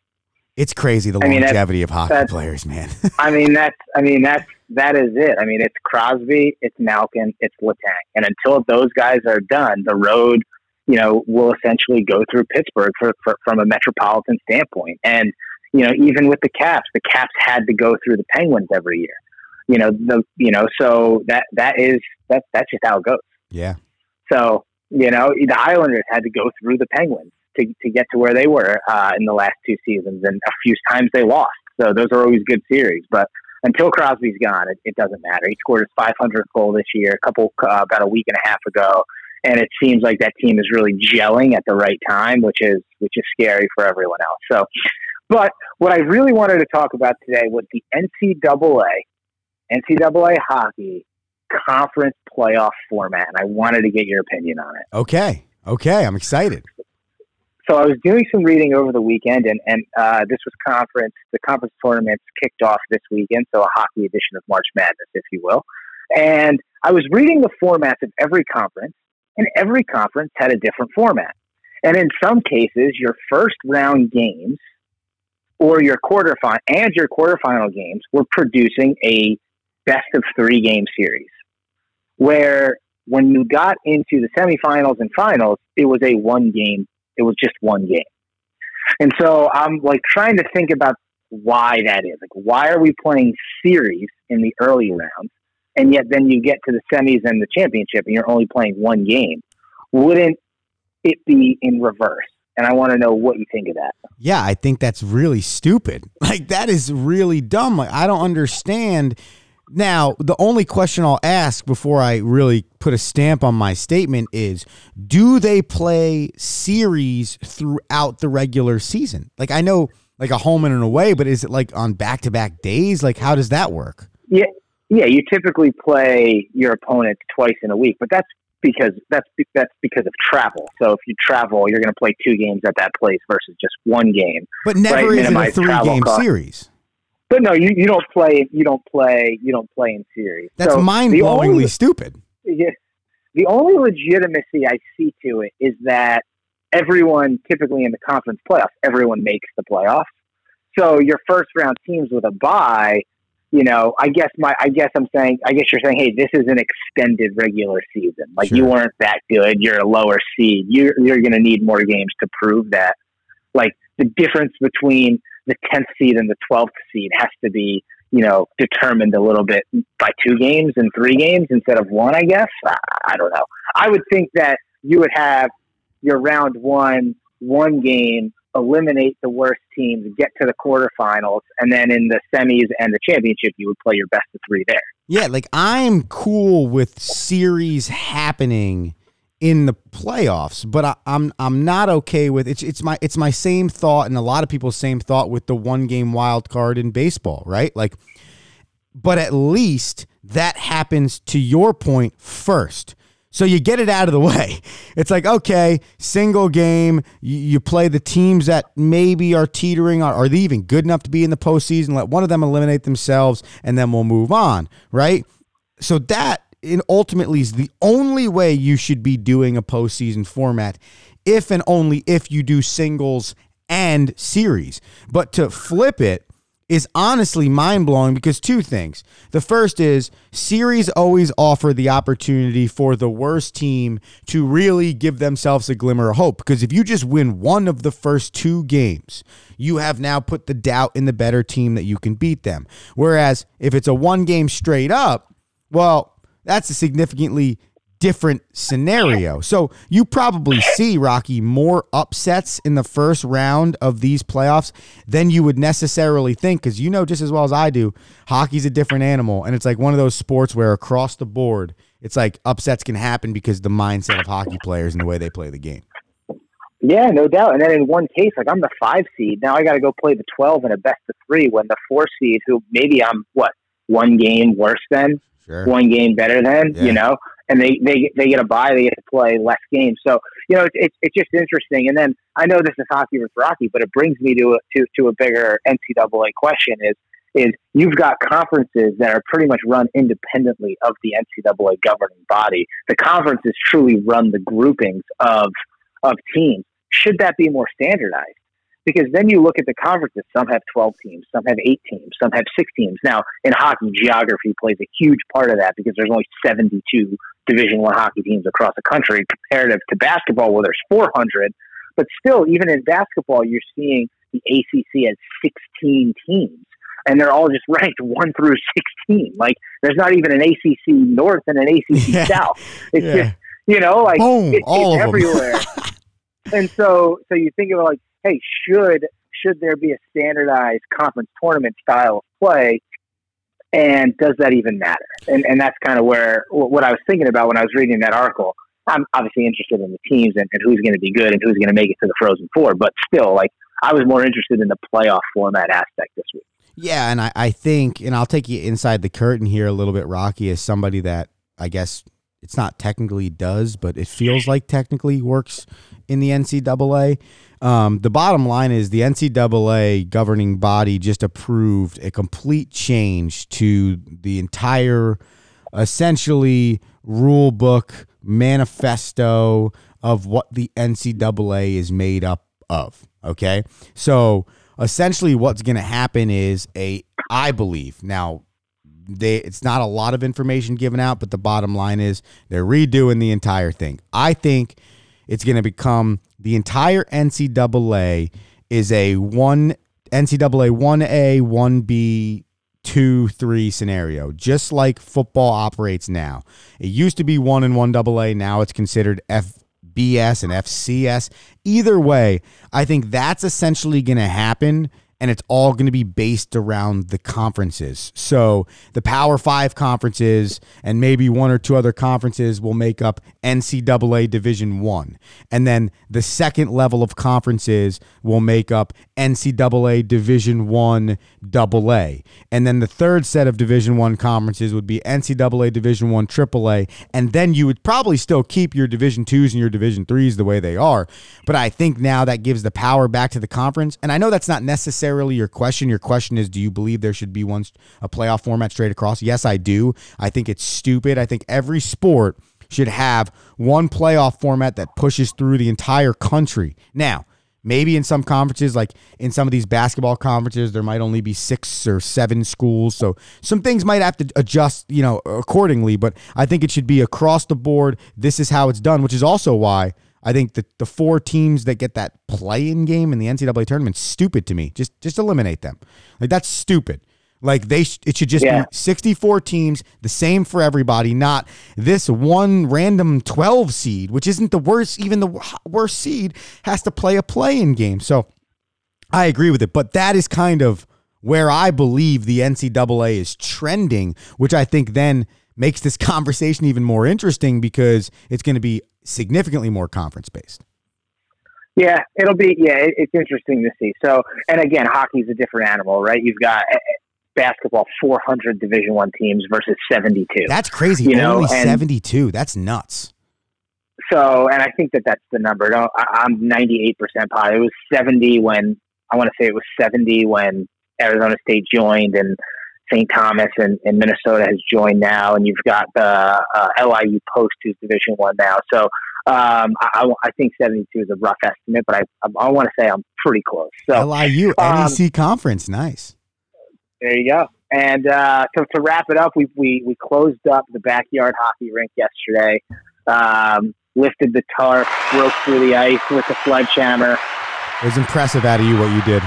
It's crazy the I mean, longevity of hockey players, man. I mean, that's. I mean, that's that is it. I mean, it's Crosby, it's Malkin, it's Letang, and until those guys are done, the road, you know, will essentially go through Pittsburgh for, for from a metropolitan standpoint. And you know, even with the Caps, the Caps had to go through the Penguins every year. You know, the you know, so that that is that that's just how it goes. yeah. So, you know, the Islanders had to go through the Penguins to, to get to where they were uh, in the last two seasons, and a few times they lost. So those are always good series. But until Crosby's gone, it, it doesn't matter. He scored his 500th goal this year, a couple uh, about a week and a half ago, and it seems like that team is really gelling at the right time, which is which is scary for everyone else. So, but what I really wanted to talk about today was the NCAA, NCAA hockey conference playoff format, and I wanted to get your opinion on it. Okay. Okay. I'm excited. So I was doing some reading over the weekend, and and uh, this was conference. The conference tournaments kicked off this weekend, so a hockey edition of March Madness, if you will. And I was reading the formats of every conference, and every conference had a different format. And in some cases, your first round games or your quarterfinal and your quarterfinal games were producing a best of three game series, where when you got into the semifinals and finals, it was a one game it was just one game. And so I'm like trying to think about why that is. Like, why are we playing series in the early rounds, and yet then you get to the semis and the championship, and you're only playing one game? Wouldn't it be in reverse? And I want to know what you think of that. Yeah, I think that's really stupid. Like that is really dumb. Like I don't understand. Now, the only question I'll ask before I really put a stamp on my statement is do they play series throughout the regular season? Like I know like a home and an away, but is it like on back-to-back days? Like how does that work? Yeah, yeah. You typically play your opponent twice in a week, but that's because that's that's because of travel. So if you travel, you're going to play two games at that place versus just one game. But never Right, is it a three-game costs. series. But no, you, you don't play you don't play you don't play in series. That's So mind-blowingly stupid. yeah, the only legitimacy I see to it is that everyone, typically in the conference playoffs, everyone makes the playoffs. So your first round teams with a bye, you know, I guess my, I guess I'm saying, I guess you're saying, hey, this is an extended regular season. Like you weren't that good. You're a lower seed. You're you're going to need more games to prove that. Like the difference between the 10th seed and the 12th seed has to be you know, determined a little bit by two games and three games instead of one, I guess. I, I don't know. I would think that you would have your round one, one game, eliminate the worst teams, get to the quarterfinals, and then in the semis and the championship, you would play your best of three there. Yeah, like I'm cool with series happening in the playoffs, but I, I'm I'm not okay with it's it's my it's my same thought and a lot of people's same thought with the one game wild card in baseball, right? Like, but at least that happens to your point first. So you get it out of the way. It's like, okay, single game, you, play the teams that maybe are teetering. Are, are they even good enough to be in the postseason? Let one of them eliminate themselves, and then we'll move on, right? So that in ultimately is the only way you should be doing a postseason format, if and only if you do singles and series. But to flip it is honestly mind blowing because two things. The first is series always offer the opportunity for the worst team to really give themselves a glimmer of hope. Because if you just win one of the first two games, you have now put the doubt in the better team that you can beat them. Whereas if it's a one game straight up, well, that's a significantly different scenario. So you probably see Rocky more upsets in the first round of these playoffs than you would necessarily think because you know just as well as I do, hockey's a different animal and it's like one of those sports where across the board it's like upsets can happen because the mindset of hockey players and the way they play the game. Yeah, no doubt. And then in one case, like I'm the five seed, now I got to go play the twelve in a best of three when the four seed, who maybe I'm what one game worse than, Sure. one game better than, Yeah. you know, and they, they, they get a buy, they get to play less games. So, you know, it's, it's, it's just interesting. And then I know this is hockey with Rocky, but it brings me to a, to, to a bigger NCAA question is, is you've got conferences that are pretty much run independently of the NCAA governing body. The conferences truly run the groupings of, of teams. Should that be more standardized? Because then you look at the conferences. Some have 12 teams, some have eight teams, some have six teams. Now, in hockey, geography plays a huge part of that because there's only 72 Division One hockey teams across the country, comparative to basketball, where there's 400. But still, even in basketball, you're seeing the ACC has 16 teams, and they're all just ranked one through 16. Like, there's not even an ACC North and an ACC Yeah. South. It's Yeah. just, you know, like Boom, it- it's everywhere. and so, so you think of like, hey, should should there be a standardized conference tournament style of play? And does that even matter? And and that's kind of where what I was thinking about when I was reading that article. I'm obviously interested in the teams and, and who's going to be good and who's going to make it to the Frozen Four, but still, like I was more interested in the playoff format aspect this week. Yeah, and I, I think, and I'll take you inside the curtain here a little bit, Rocky, as somebody that I guess it's not technically does, but it feels like technically works in the NCAA. Um, the bottom line is the NCAA governing body just approved a complete change to the entire, essentially, rule book manifesto of what the NCAA is made up of. Okay. So essentially, what's going to happen is a, I believe, now, they it's not a lot of information given out, but the bottom line is they're redoing the entire thing. I think it's going to become the entire NCAA is a one NCAA one A one B two three scenario, just like football operates now. It used to be one and one double A, now it's considered FBS and FCS. Either way, I think that's essentially going to happen and it's all going to be based around the conferences. So the Power Five conferences and maybe one or two other conferences will make up NCAA Division One, and then the second level of conferences will make up NCAA Division One Double A, and then the third set of Division One conferences would be NCAA Division One Triple A, and then you would probably still keep your Division Twos and your Division Threes the way they are. But I think now that gives the power back to the conference, and I know that's not necessarily your question. Your question is, do you believe there should be one a playoff format straight across? Yes, I do. I think it's stupid. I think every sport should have one playoff format that pushes through the entire country. Now, maybe in some conferences, like in some of these basketball conferences, there might only be six or seven schools. So some things might have to adjust, you know, accordingly. But I think it should be across the board. This is how it's done, which is also why I think the, the four teams that get that play-in game in the NCAA tournament stupid to me. Just just eliminate them. Like that's stupid. Like they, sh- it should just Yeah. be 64 teams, the same for everybody, not this one random 12 seed, which isn't the worst. Even the w- worst seed has to play a play-in game. So I agree with it, but that is kind of where I believe the NCAA is trending, which I think then makes this conversation even more interesting because it's going to be significantly more conference based. Yeah, it'll be. Yeah, it's interesting to see. So, and again, hockey's a different animal, right? You've got eh, eh, basketball 400 Division One teams versus 72. That's crazy. You know, Only and- 72. That's nuts. So, and I think that that's the number. No, I, I'm 98% positive. It was 70 when I want to say it was 70 when Arizona State joined and St. Thomas and, and Minnesota has joined now, and you've got the uh, LIU Post who's Division One now. So, um, I, I, I think 72 is a rough estimate, but I, I, I want to say I'm pretty close. So, LIU um, NEC conference. Nice. There you go. And uh, so to wrap it up, we, we, we closed up the backyard hockey rink yesterday, um, lifted the tarp, broke through the ice with the sledgehammer. It was impressive out of you what you did.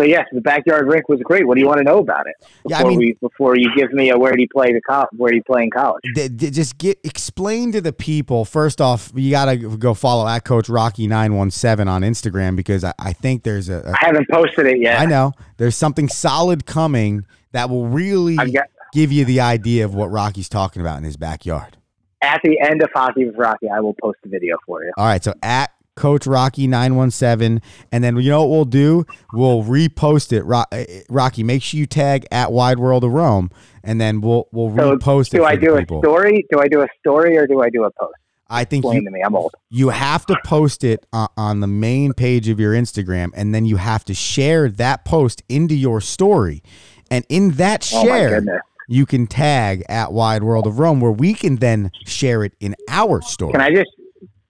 So yes, the backyard rink was great. What do you want to know about it before Yeah, I mean- we before you give me a where do you play the co- where do you play in college? D- d- just get explain to the people. First off, you gotta go follow at Coach Rocky nine one seven on Instagram because I, I think there's a, a I haven't posted it yet. I know there's something solid coming that will really got give you the idea of what Rocky's talking about in his backyard. at the end of hockey with Rocky, I will post a video for you. All right, so at Coach Rocky nine one seven, and then you know what we'll do? We'll repost it. Uh, Rocky, make sure you tag at Wide World of Rome, and then we'll we'll So repost it. do I do a people. story? Do I do a story or do I do a post? I think Explain you, to me. I'm old. you have to post it on, on the main page of your Instagram, and then you have to share that post into your story, and in that Oh share. goodness. you can tag at Wide World of Rome, where we can then share it in our story. Can I just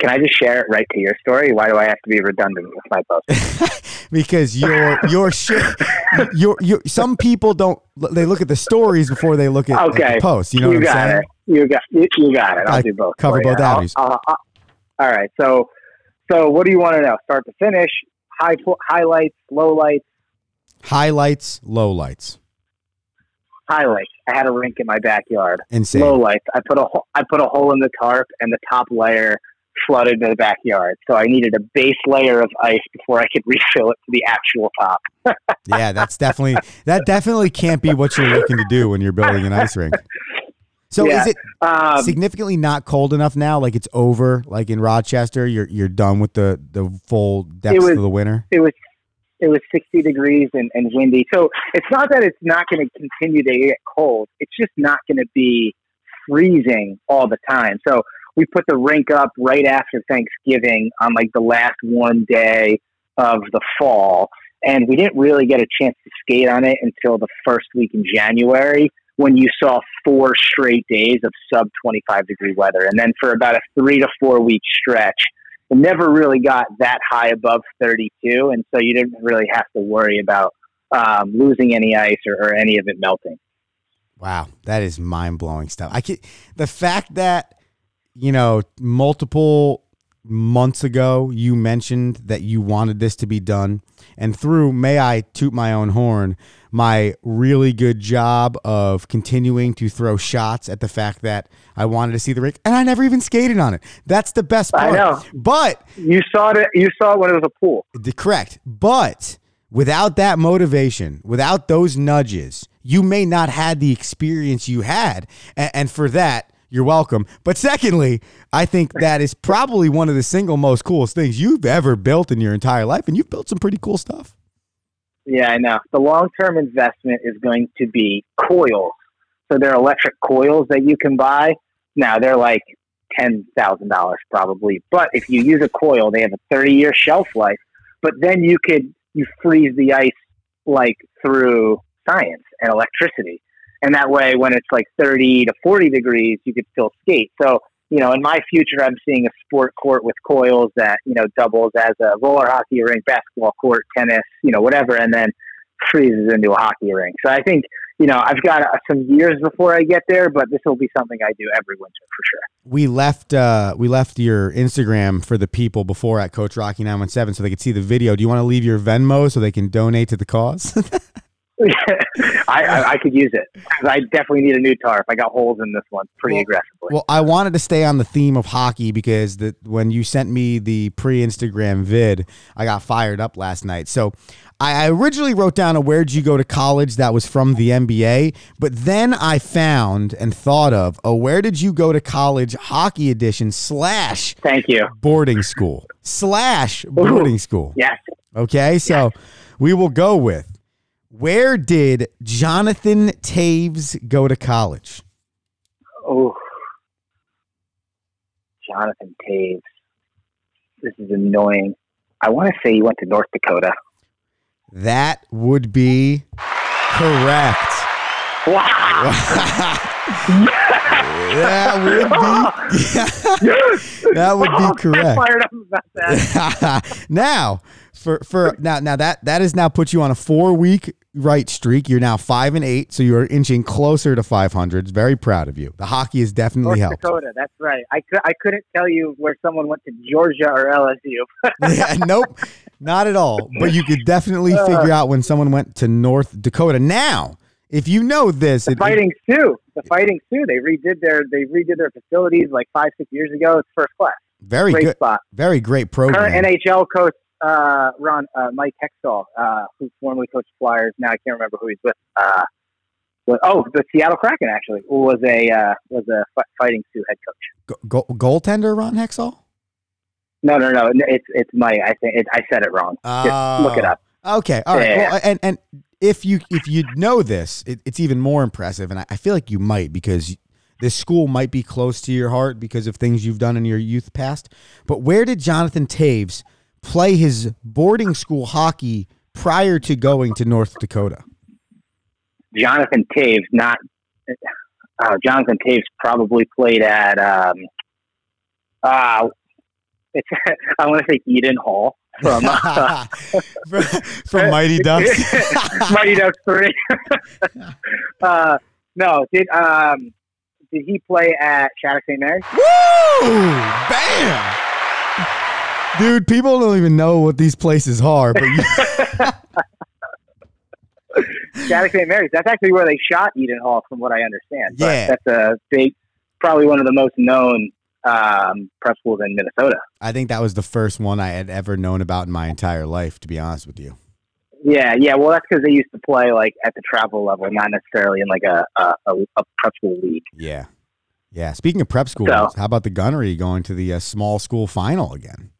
can I just share it right to your story? Why do I have to be redundant with my post? because your your shit, your your some people don't. They look at the stories before they look at, Okay. the posts. You know you what I'm saying? it. You got you, you got it. I'll I do both. cover for you. both I'll- avenues. I'll- I'll- all right. So so what do you want to know? Start to finish. High highlights, low lights. Highlights, low lights highlights. I had a rink in my backyard. insane. Lowlights. I put a ho- I put a hole in the tarp, and the top layer flooded in the backyard. So I needed a base layer of ice before I could refill it to the actual top. yeah, that's definitely that definitely can't be what you're looking to do when you're building an ice rink. So Yeah. is it Um, significantly not cold enough now? Like it's over? Like in Rochester, you're you're done with the the full depths was- of the winter. it was it was 60 degrees and, and windy. So it's not that it's not going to continue to get cold. It's just not going to be freezing all the time. So we put the rink up right after Thanksgiving on like the last warm day of the fall. And we didn't really get a chance to skate on it until the first week in January when you saw four straight days of sub 25 degree weather. And then for about a three to four week stretch, it never really got that high above 32, and so you didn't really have to worry about um, losing any ice or, or any of it melting. Wow, that is mind blowing stuff. I can the fact that you know multiple months ago you mentioned that you wanted this to be done, and through may I toot my own horn, my really good job of continuing to throw shots at the fact that I wanted to see the rink, and I never even skated on it. That's the best part. I know. But You saw it. You saw it when it was a pool. correct. But without that motivation, without those nudges, you may not had the experience you had. And, and for that, you're welcome. But secondly, I think that is probably one of the single most coolest things you've ever built in your entire life. And you've built some pretty cool stuff. Yeah, I know. The long term investment is going to be coils. So they're electric coils that you can buy. Now they're like ten thousand dollars probably, but if you use a coil, they have a thirty year shelf life. But then you could you freeze the ice like through science and electricity, and that way when it's like thirty to forty degrees, you could still skate. So you know, in my future, I'm seeing a sport court with coils that you know doubles as a roller hockey rink, basketball court, tennis, you know, whatever, and then freezes into a hockey rink. So I think you know I've got uh, some years before I get there, but this will be something I do every winter for sure. We left uh, we left your Instagram for the people before at Coach Rocky 917 so they could see the video. Do you want to leave your Venmo so they can donate to the cause? I, I, I could use it I definitely need a new tarp. I got holes in this one pretty Well- aggressively. Well, I wanted to stay on the theme of hockey because the, when you sent me the pre-Instagram vid, I got fired up last night. So I I originally wrote down a where'd you go to college that was from the NBA, but then I found and thought of a where did you go to college hockey edition slash Thank you. boarding school slash boarding school. Yes. Okay, so we will go with Where did Jonathan Toews go to college? Oh, Jonathan Toews. This is annoying. I want to say he went to North Dakota. That would be correct. Wow. that would be that would be I'm correct. fired up about that. now, for for now now that that has now put you on a four week right streak. You're now five and eight, so you're inching closer to five hundred. Very proud of you. The hockey has definitely North helped. Dakota. That's right. I, cou- I couldn't tell you where someone went to Georgia or LSU. yeah, nope, not at all. But you could definitely Uh. figure out when someone went to North Dakota. Now, if you know this, The it- Fighting Sioux. The Fighting Sioux. They redid their they redid their facilities like five six years ago. It's first class. very Great good, spot. very great program. Current NHL coach uh, Ron uh, Mike Hextall, uh, who formerly coached Flyers. Now I can't remember who he's with. Uh, was, oh, the Seattle Kraken actually was a uh, was a Fighting Sioux head coach. Go- go- goaltender Ron Hextall. No, no, no. It's it's Mike. I think it, I said it wrong. Just look it up. Okay, all right. Yeah. Well, and and if you if you know this, it, it's even more impressive. And I, I feel like you might because this school might be close to your heart because of things you've done in your youth past. But where did Jonathan Toews play his boarding school hockey prior to going to North Dakota? Jonathan Toews, not uh, Jonathan Toews, probably played at. Um, uh, it's I want to say Eden Hall from uh, from, Mighty Ducks. Mighty Ducks three. uh, no, did um, did he play at Shattuck St. Mary's? Woo! Bam! Dude, people don't even know what these places are, but you, Shattuck St. Mary's. That's actually where they shot Eden Hall, from what I understand. But Yeah. that's a big, probably one of the most known um, prep schools in Minnesota. I think that was the first one I had ever known about in my entire life, to be honest with you. Yeah, yeah. Well, that's because they used to play like at the travel level, not necessarily in like a a, a, prep school league. Yeah. Yeah. Speaking of prep schools, So- how about the gunnery going to the uh, small school final again?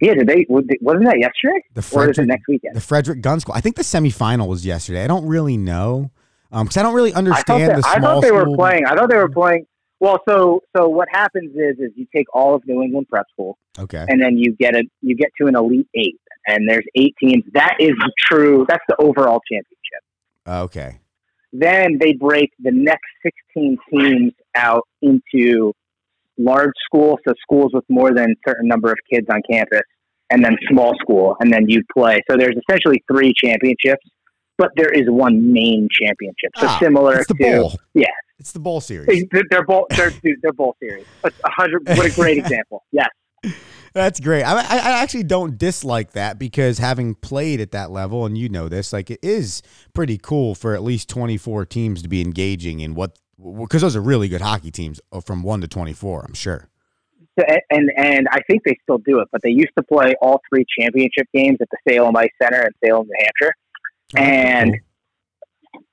Yeah, did they? Wasn't that yesterday, The or is it Frederick, next weekend? the Frederick Gunn School. I think the semifinal was yesterday. I don't really know because I don't really understand that, the I thought they were playing. I thought they were playing. Well, so so what happens is is you take all of New England prep school, Okay. and then you get a you get to an elite eight, and there's eight teams. That is true. That's the overall championship. Okay. Then they break the next 16 teams out into large schools, so schools with more than a certain number of kids on campus, and then small school, and then you play. So there's essentially three championships, but there is one main championship. So Ah, similar It's the to bowl. yeah. It's the bowl series. They- They're both they're dude, they're both series. A hundred. What a great example. Yes. That's great. I, I I actually don't dislike that because having played at that level, and you know this, like it is pretty cool for at least 24 teams to be engaging in what, because those are really good hockey teams uh, from 1 to 24, I'm sure. So, and and I think they still do it, but they used to play all three championship games at the Salem Ice Center in Salem, New Hampshire. And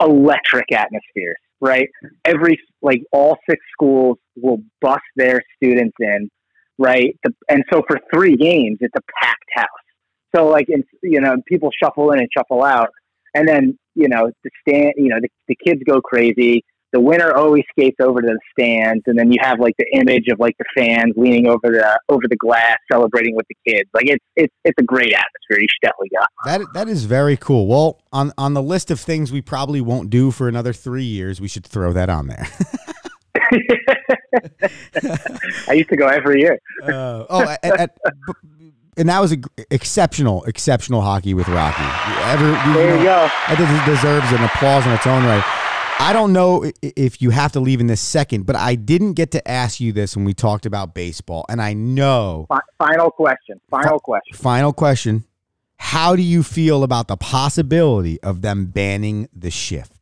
electric atmospheres, right? Every like all six schools will bust their students in, right? The, and so for three games, it's a packed house. So like, in, you know, people shuffle in and shuffle out, and then you know the stand, you know, the, the kids go crazy. The winner always skates over to the stands, and then you have like the image of like the fans leaning over the over the glass, celebrating with the kids. Like it's it's it's a great atmosphere. You should definitely go. That that is very cool. Well, on on the list of things we probably won't do for another three years, we should throw that on there. I used to go every year. Uh, oh, at, at- and that was a exceptional, exceptional hockey with Rocky. Ever, you There know, you go. That des- deserves an applause in its own right. I don't know if you have to leave in this second, but I didn't get to ask you this when we talked about baseball, and I know. Final question. Final question. Final question: How do you feel about the possibility of them banning the shift?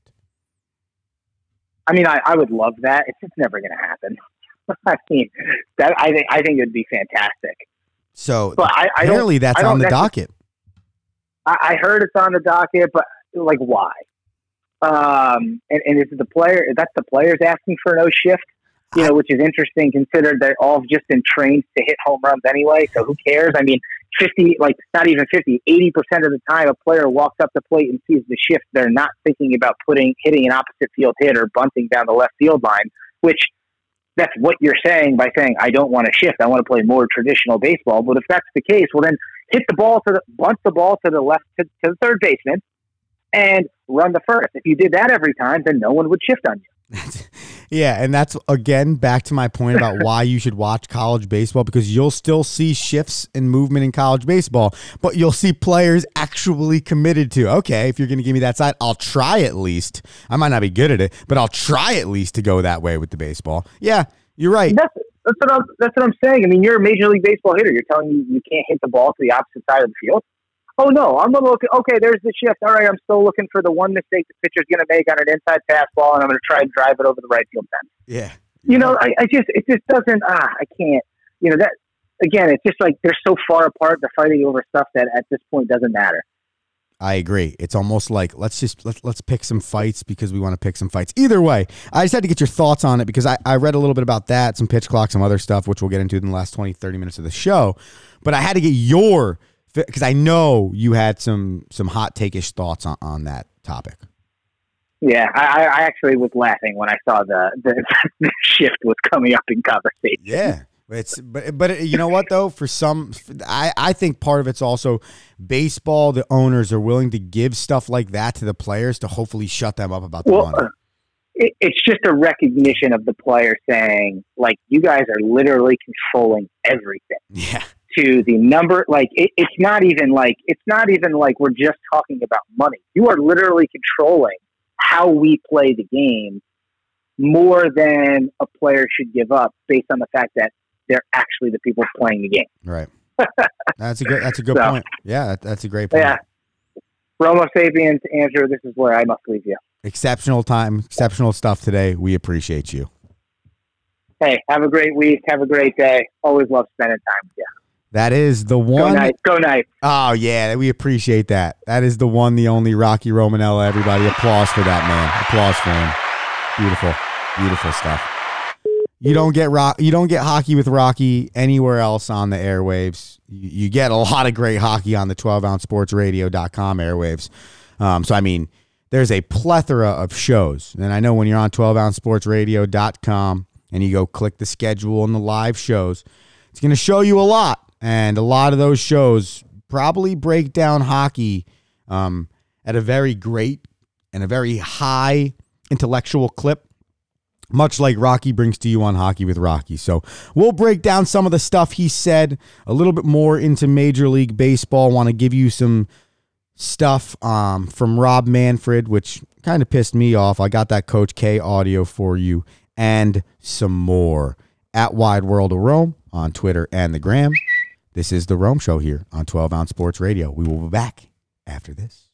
I mean, I, I would love that. It's just never going to happen. I mean, that I think I think it would be fantastic. So But I, I apparently, that's I on the docket. I, I heard it's on the docket, but like, why? Um, and, and is the player? That's the players asking for no shift. you know, which is interesting considered they're all just been trained to hit home runs anyway. So who cares? I mean, 50, like not even 50, 80% of the time a player walks up the plate and sees the shift, they're not thinking about putting, hitting an opposite field hit or bunting down the left field line, which that's what you're saying by saying, I don't want to shift. I want to play more traditional baseball. But if that's the case, well, then hit the ball to the, bunt the ball to the left, to, to the third baseman and run the first. If you did that every time, then no one would shift on you. yeah, and that's again back to my point about why you should watch college baseball because you'll still see shifts and movement in college baseball, but you'll see players actually committed to, okay, if you're going to give me that side, I'll try at least. I might not be good at it, but I'll try at least to go that way with the baseball. Yeah, you're right. That's, that's what I'm, that's what I'm saying. I mean, you're a major league baseball hitter. You're telling me you can't hit the ball to the opposite side of the field. Oh no, I'm gonna look. Okay, there's the shift. All right, I'm still looking for the one mistake the pitcher's gonna make on an inside fastball, and I'm gonna try and drive it over the right field fence. Yeah. You know, I, I just it just doesn't. Ah, I can't. You know that again. It's just like they're so far apart. They're fighting over stuff that at this point doesn't matter. I agree. It's almost like let's just let, let's pick some fights because we want to pick some fights. Either way, I just had to get your thoughts on it because I, I read a little bit about that, some pitch clock, some other stuff, which we'll get into in the last 20, 30 minutes of the show. But I had to get your because I know you had some some hot takeish thoughts on, on that topic. Yeah, I, I actually was laughing when I saw the, the, the shift was coming up in conversation. Yeah, it's but but you know what though? For some, I I think part of it's also baseball. The owners are willing to give stuff like that to the players to hopefully shut them up about the well, money. Uh, it, it's just a recognition of the player saying, like, you guys are literally controlling everything. Yeah to the number like it, it's not even like it's not even like we're just talking about money. You are literally controlling how we play the game more than a player should give up based on the fact that they're actually the people playing the game. Right. That's a good that's a good so, point. Yeah that, that's a great point. yeah. Romo sapiens andrew this is where i must leave you. Exceptional time exceptional stuff today. We appreciate you. Hey have a great week. Have a great day. Always love spending time with you that is the one. Go night. Go night. Oh yeah, we appreciate that. That is the one, the only Rocky Romanella. Everybody, applause for that man. Applause for him. Beautiful, beautiful stuff. You don't get rock. You don't get hockey with Rocky anywhere else on the airwaves. You, you get a lot of great hockey on the 12 ounce sports airwaves. Um, so I mean, there's a plethora of shows, and I know when you're on 12 ounce sports and you go click the schedule and the live shows, it's going to show you a lot and a lot of those shows probably break down hockey um, at a very great and a very high intellectual clip much like Rocky brings to you on Hockey with Rocky. So we'll break down some of the stuff he said a little bit more into Major League Baseball. Want to give you some stuff um, from Rob Manfred, which kind of pissed me off. I got that Coach K audio for you and some more at Wide World of Rome on Twitter and the Gram. This is the Rome Show here on 12 Ounce Sports Radio. We will be back after this.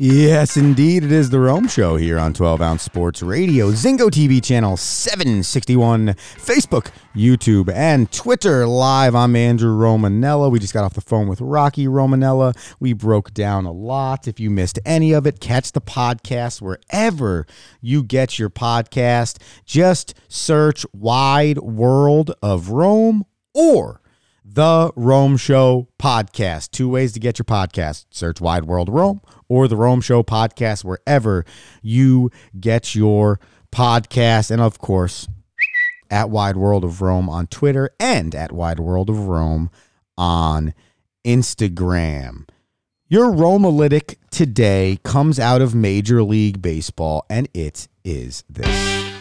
Yes, indeed. It is the Rome Show here on 12 Ounce Sports Radio, Zingo TV channel 761, Facebook, YouTube, and Twitter. Live, I'm Andrew Romanella. We just got off the phone with Rocky Romanella. We broke down a lot. If you missed any of it, catch the podcast wherever you get your podcast. Just search Wide World of Rome or the Rome Show Podcast. Two ways to get your podcast. Search Wide World of Rome or the Rome Show Podcast wherever you get your podcast. And of course, at Wide World of Rome on Twitter and at Wide World of Rome on Instagram. Your Romalytic today comes out of Major League Baseball, and it is this.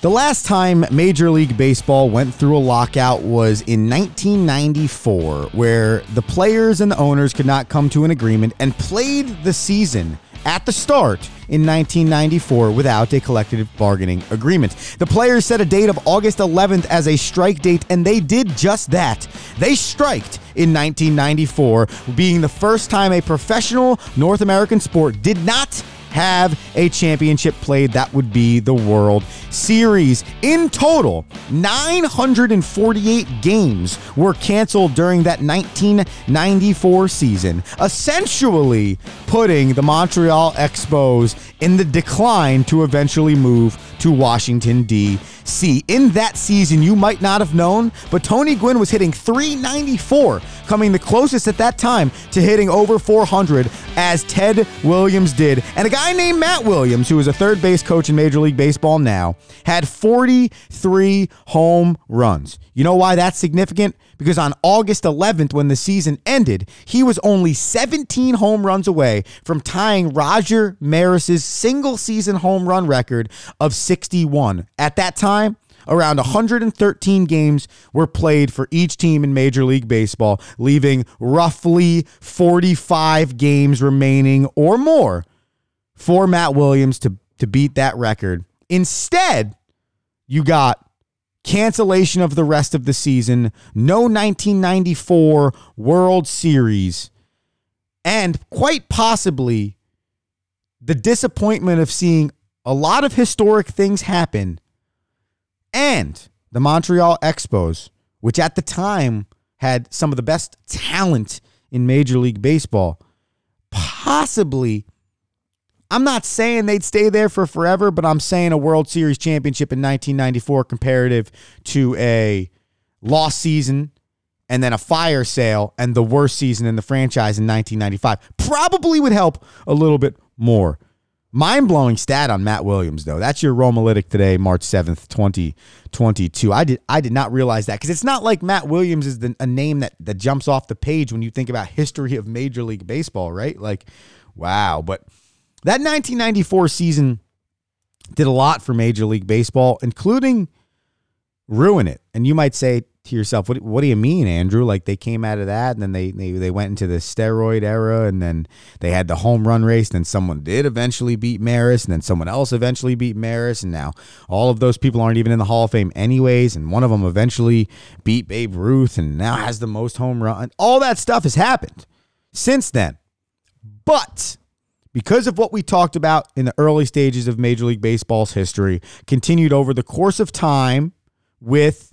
The last time Major League Baseball went through a lockout was in 1994, where the players and the owners could not come to an agreement and played the season at the start in 1994 without a collective bargaining agreement. The players set a date of August 11th as a strike date, and they did just that. They striked in 1994, being the first time a professional North American sport did not have a championship played. That would be the World Series. In total, 948 games were canceled during that 1994 season, essentially putting the Montreal Expos in the decline to eventually move to Washington, D.C. In that season, you might not have known, but Tony Gwynn was hitting 394, coming the closest at that time to hitting over 400 as Ted Williams did. And a guy named Matt Williams, who is a third base coach in Major League Baseball now, had 43 home runs. You know why that's significant? Because on August 11th, when the season ended, he was only 17 home runs away from tying Roger Maris's single season home run record of 61. At that time, around 113 games were played for each team in Major League Baseball, leaving roughly 45 games remaining or more for Matt Williams to, to beat that record. Instead, you got cancellation of the rest of the season, no 1994 World Series, and quite possibly the disappointment of seeing a lot of historic things happen and the Montreal Expos, which at the time had some of the best talent in Major League Baseball, possibly I'm not saying they'd stay there for forever, but I'm saying a World Series championship in 1994 comparative to a lost season and then a fire sale and the worst season in the franchise in 1995 probably would help a little bit more. Mind blowing stat on Matt Williams, though. That's your Romalytic today, March 7th, 2022. I did I did not realize that because it's not like Matt Williams is the, a name that, that jumps off the page when you think about history of Major League Baseball, right? Like, wow. But that 1994 season did a lot for Major League Baseball, including ruin it. And you might say to yourself, what, what do you mean, Andrew? Like they came out of that and then they, they they went into the steroid era and then they had the home run race. Then someone did eventually beat Maris and then someone else eventually beat Maris. And now all of those people aren't even in the Hall of Fame anyways. And one of them eventually beat Babe Ruth and now has the most home run. All that stuff has happened since then. But because of what we talked about in the early stages of Major League Baseball's history, continued over the course of time with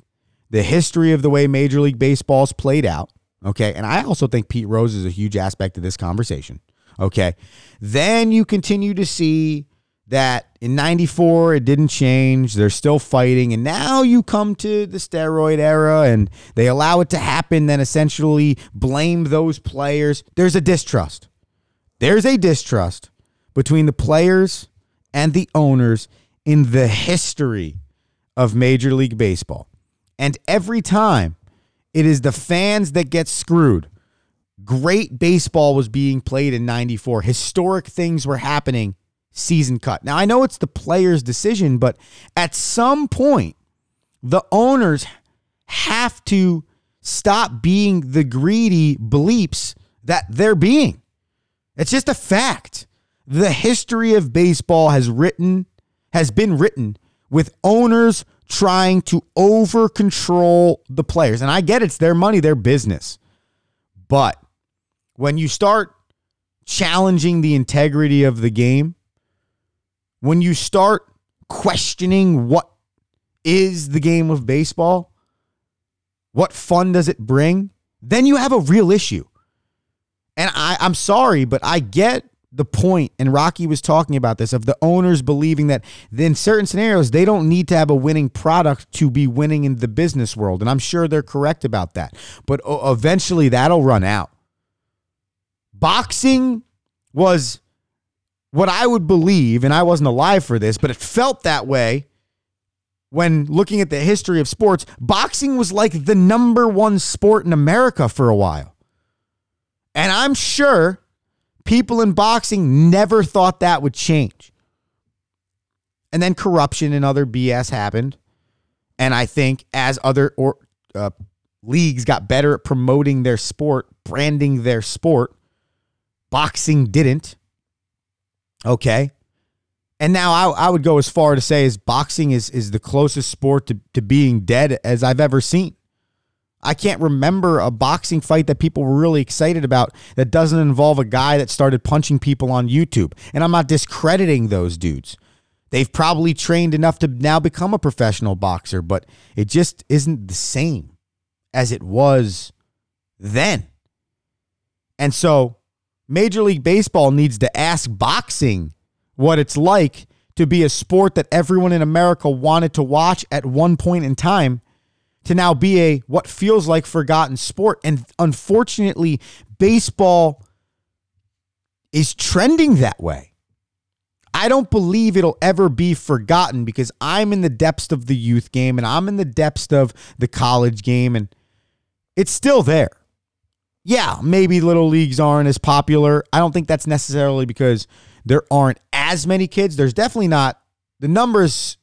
the history of the way Major League Baseball's played out. Okay. And I also think Pete Rose is a huge aspect of this conversation. Okay. Then you continue to see that in 94 it didn't change they're still fighting and now you come to the steroid era and they allow it to happen then essentially blame those players there's a distrust there's a distrust between the players and the owners in the history of Major League Baseball. And every time it is the fans that get screwed. Great baseball was being played in 94. Historic things were happening season cut. Now, I know it's the player's decision, but at some point, the owners have to stop being the greedy bleeps that they're being. It's just a fact. The history of baseball has written has been written with owners trying to over control the players. And I get it's their money, their business. But when you start challenging the integrity of the game, when you start questioning what is the game of baseball, what fun does it bring, then you have a real issue. And I, I'm sorry, but I get the point, and Rocky was talking about this, of the owners believing that in certain scenarios, they don't need to have a winning product to be winning in the business world. And I'm sure they're correct about that. But eventually that'll run out. Boxing was what I would believe, and I wasn't alive for this, but it felt that way when looking at the history of sports. Boxing was like the number one sport in America for a while. And I'm sure people in boxing never thought that would change. And then corruption and other BS happened. And I think as other or, uh, leagues got better at promoting their sport, branding their sport, boxing didn't. Okay. And now I, I would go as far to say as boxing is, is the closest sport to, to being dead as I've ever seen. I can't remember a boxing fight that people were really excited about that doesn't involve a guy that started punching people on YouTube. And I'm not discrediting those dudes. They've probably trained enough to now become a professional boxer, but it just isn't the same as it was then. And so Major League Baseball needs to ask boxing what it's like to be a sport that everyone in America wanted to watch at one point in time to now be a what feels like forgotten sport. And unfortunately, baseball is trending that way. I don't believe it'll ever be forgotten because I'm in the depths of the youth game and I'm in the depths of the college game and it's still there. Yeah, maybe little leagues aren't as popular. I don't think that's necessarily because there aren't as many kids. There's definitely not the numbers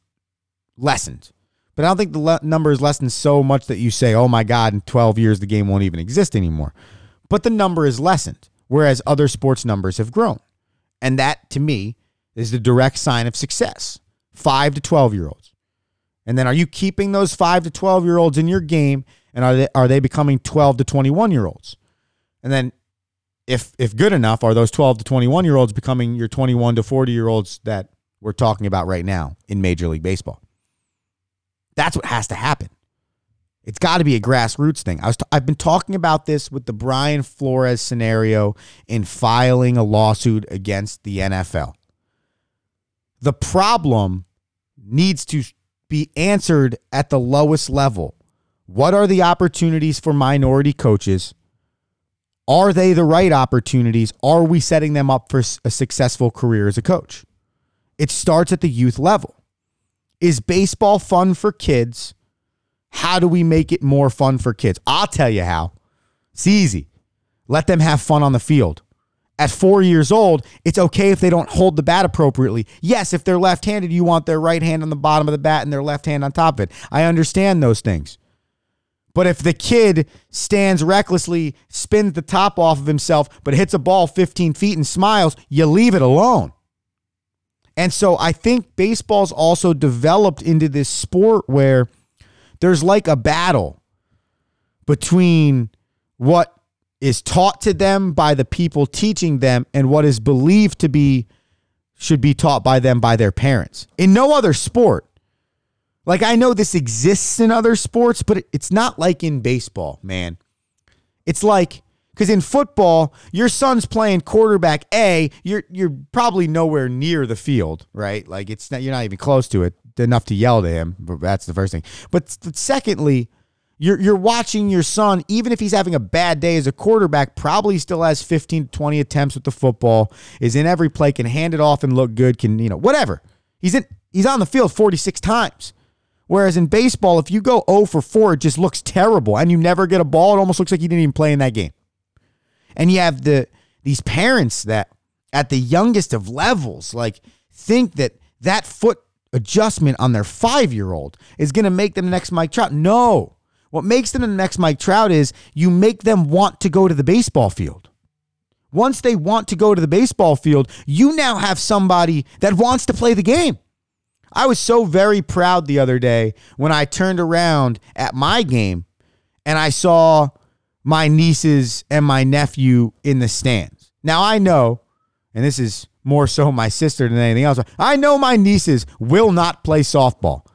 lessened. But I don't think the le- number is lessened so much that you say, oh my God, in 12 years, the game won't even exist anymore. But the number is lessened, whereas other sports numbers have grown. And that, to me, is the direct sign of success. Five to 12 year olds. And then are you keeping those five to 12 year olds in your game? And are they, are they becoming 12 to 21 year olds? And then if if good enough, are those 12 to 21 year olds becoming your 21 to 40 year olds that we're talking about right now in Major League Baseball? That's what has to happen. It's got to be a grassroots thing. I was t- I've been talking about this with the Brian Flores scenario in filing a lawsuit against the NFL. The problem needs to be answered at the lowest level. What are the opportunities for minority coaches? Are they the right opportunities? Are we setting them up for a successful career as a coach? It starts at the youth level. Is baseball fun for kids? How do we make it more fun for kids? I'll tell you how. It's easy. Let them have fun on the field. At four years old, it's okay if they don't hold the bat appropriately. Yes, if they're left handed, you want their right hand on the bottom of the bat and their left hand on top of it. I understand those things. But if the kid stands recklessly, spins the top off of himself, but hits a ball 15 feet and smiles, you leave it alone. And so I think baseball's also developed into this sport where there's like a battle between what is taught to them by the people teaching them and what is believed to be should be taught by them by their parents. In no other sport. Like I know this exists in other sports, but it's not like in baseball, man. It's like because in football, your son's playing quarterback A, you're you're probably nowhere near the field, right? Like it's not, you're not even close to it enough to yell to him. But that's the first thing. But, but secondly, you're you're watching your son, even if he's having a bad day as a quarterback, probably still has 15 to 20 attempts with the football, is in every play, can hand it off and look good, can, you know, whatever. He's in he's on the field 46 times. Whereas in baseball, if you go 0 for 4, it just looks terrible and you never get a ball. It almost looks like you didn't even play in that game. And you have the these parents that at the youngest of levels like think that that foot adjustment on their 5-year-old is going to make them the next Mike Trout. No. What makes them the next Mike Trout is you make them want to go to the baseball field. Once they want to go to the baseball field, you now have somebody that wants to play the game. I was so very proud the other day when I turned around at my game and I saw my nieces and my nephew in the stands. Now I know, and this is more so my sister than anything else, I know my nieces will not play softball.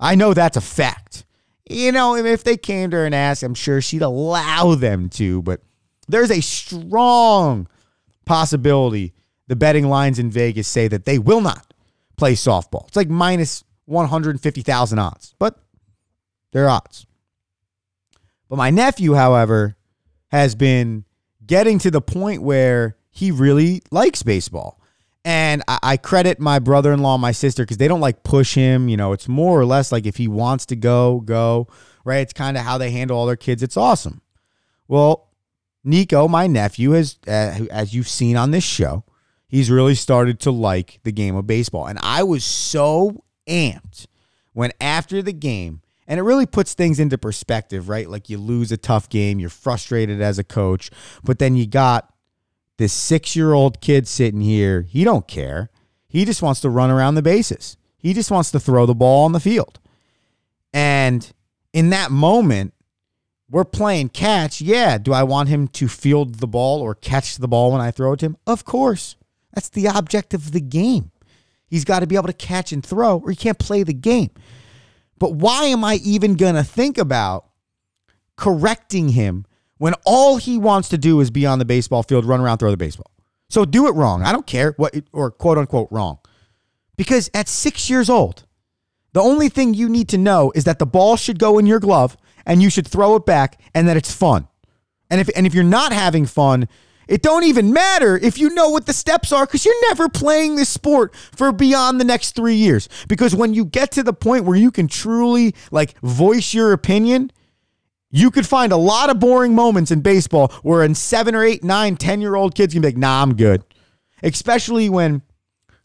I know that's a fact. You know, if they came to her and asked, I'm sure she'd allow them to, but there's a strong possibility the betting lines in Vegas say that they will not play softball. It's like minus 150,000 odds, but they're odds. But my nephew, however, has been getting to the point where he really likes baseball. And I, I credit my brother in law my sister because they don't like push him. You know, it's more or less like if he wants to go, go, right? It's kind of how they handle all their kids. It's awesome. Well, Nico, my nephew, has, uh, as you've seen on this show, he's really started to like the game of baseball. And I was so amped when after the game, and it really puts things into perspective, right? Like you lose a tough game, you're frustrated as a coach, but then you got this six year old kid sitting here. He don't care. He just wants to run around the bases. He just wants to throw the ball on the field. And in that moment, we're playing catch. Yeah. Do I want him to field the ball or catch the ball when I throw it to him? Of course. That's the object of the game. He's got to be able to catch and throw, or he can't play the game. But why am I even going to think about correcting him when all he wants to do is be on the baseball field, run around, throw the baseball? So do it wrong. I don't care what, or quote unquote wrong. Because at six years old, the only thing you need to know is that the ball should go in your glove and you should throw it back and that it's fun. And if, and if you're not having fun, it don't even matter if you know what the steps are because you're never playing this sport for beyond the next three years. Because when you get to the point where you can truly like voice your opinion, you could find a lot of boring moments in baseball where in seven or eight, nine, ten year old kids can be like, nah, I'm good. Especially when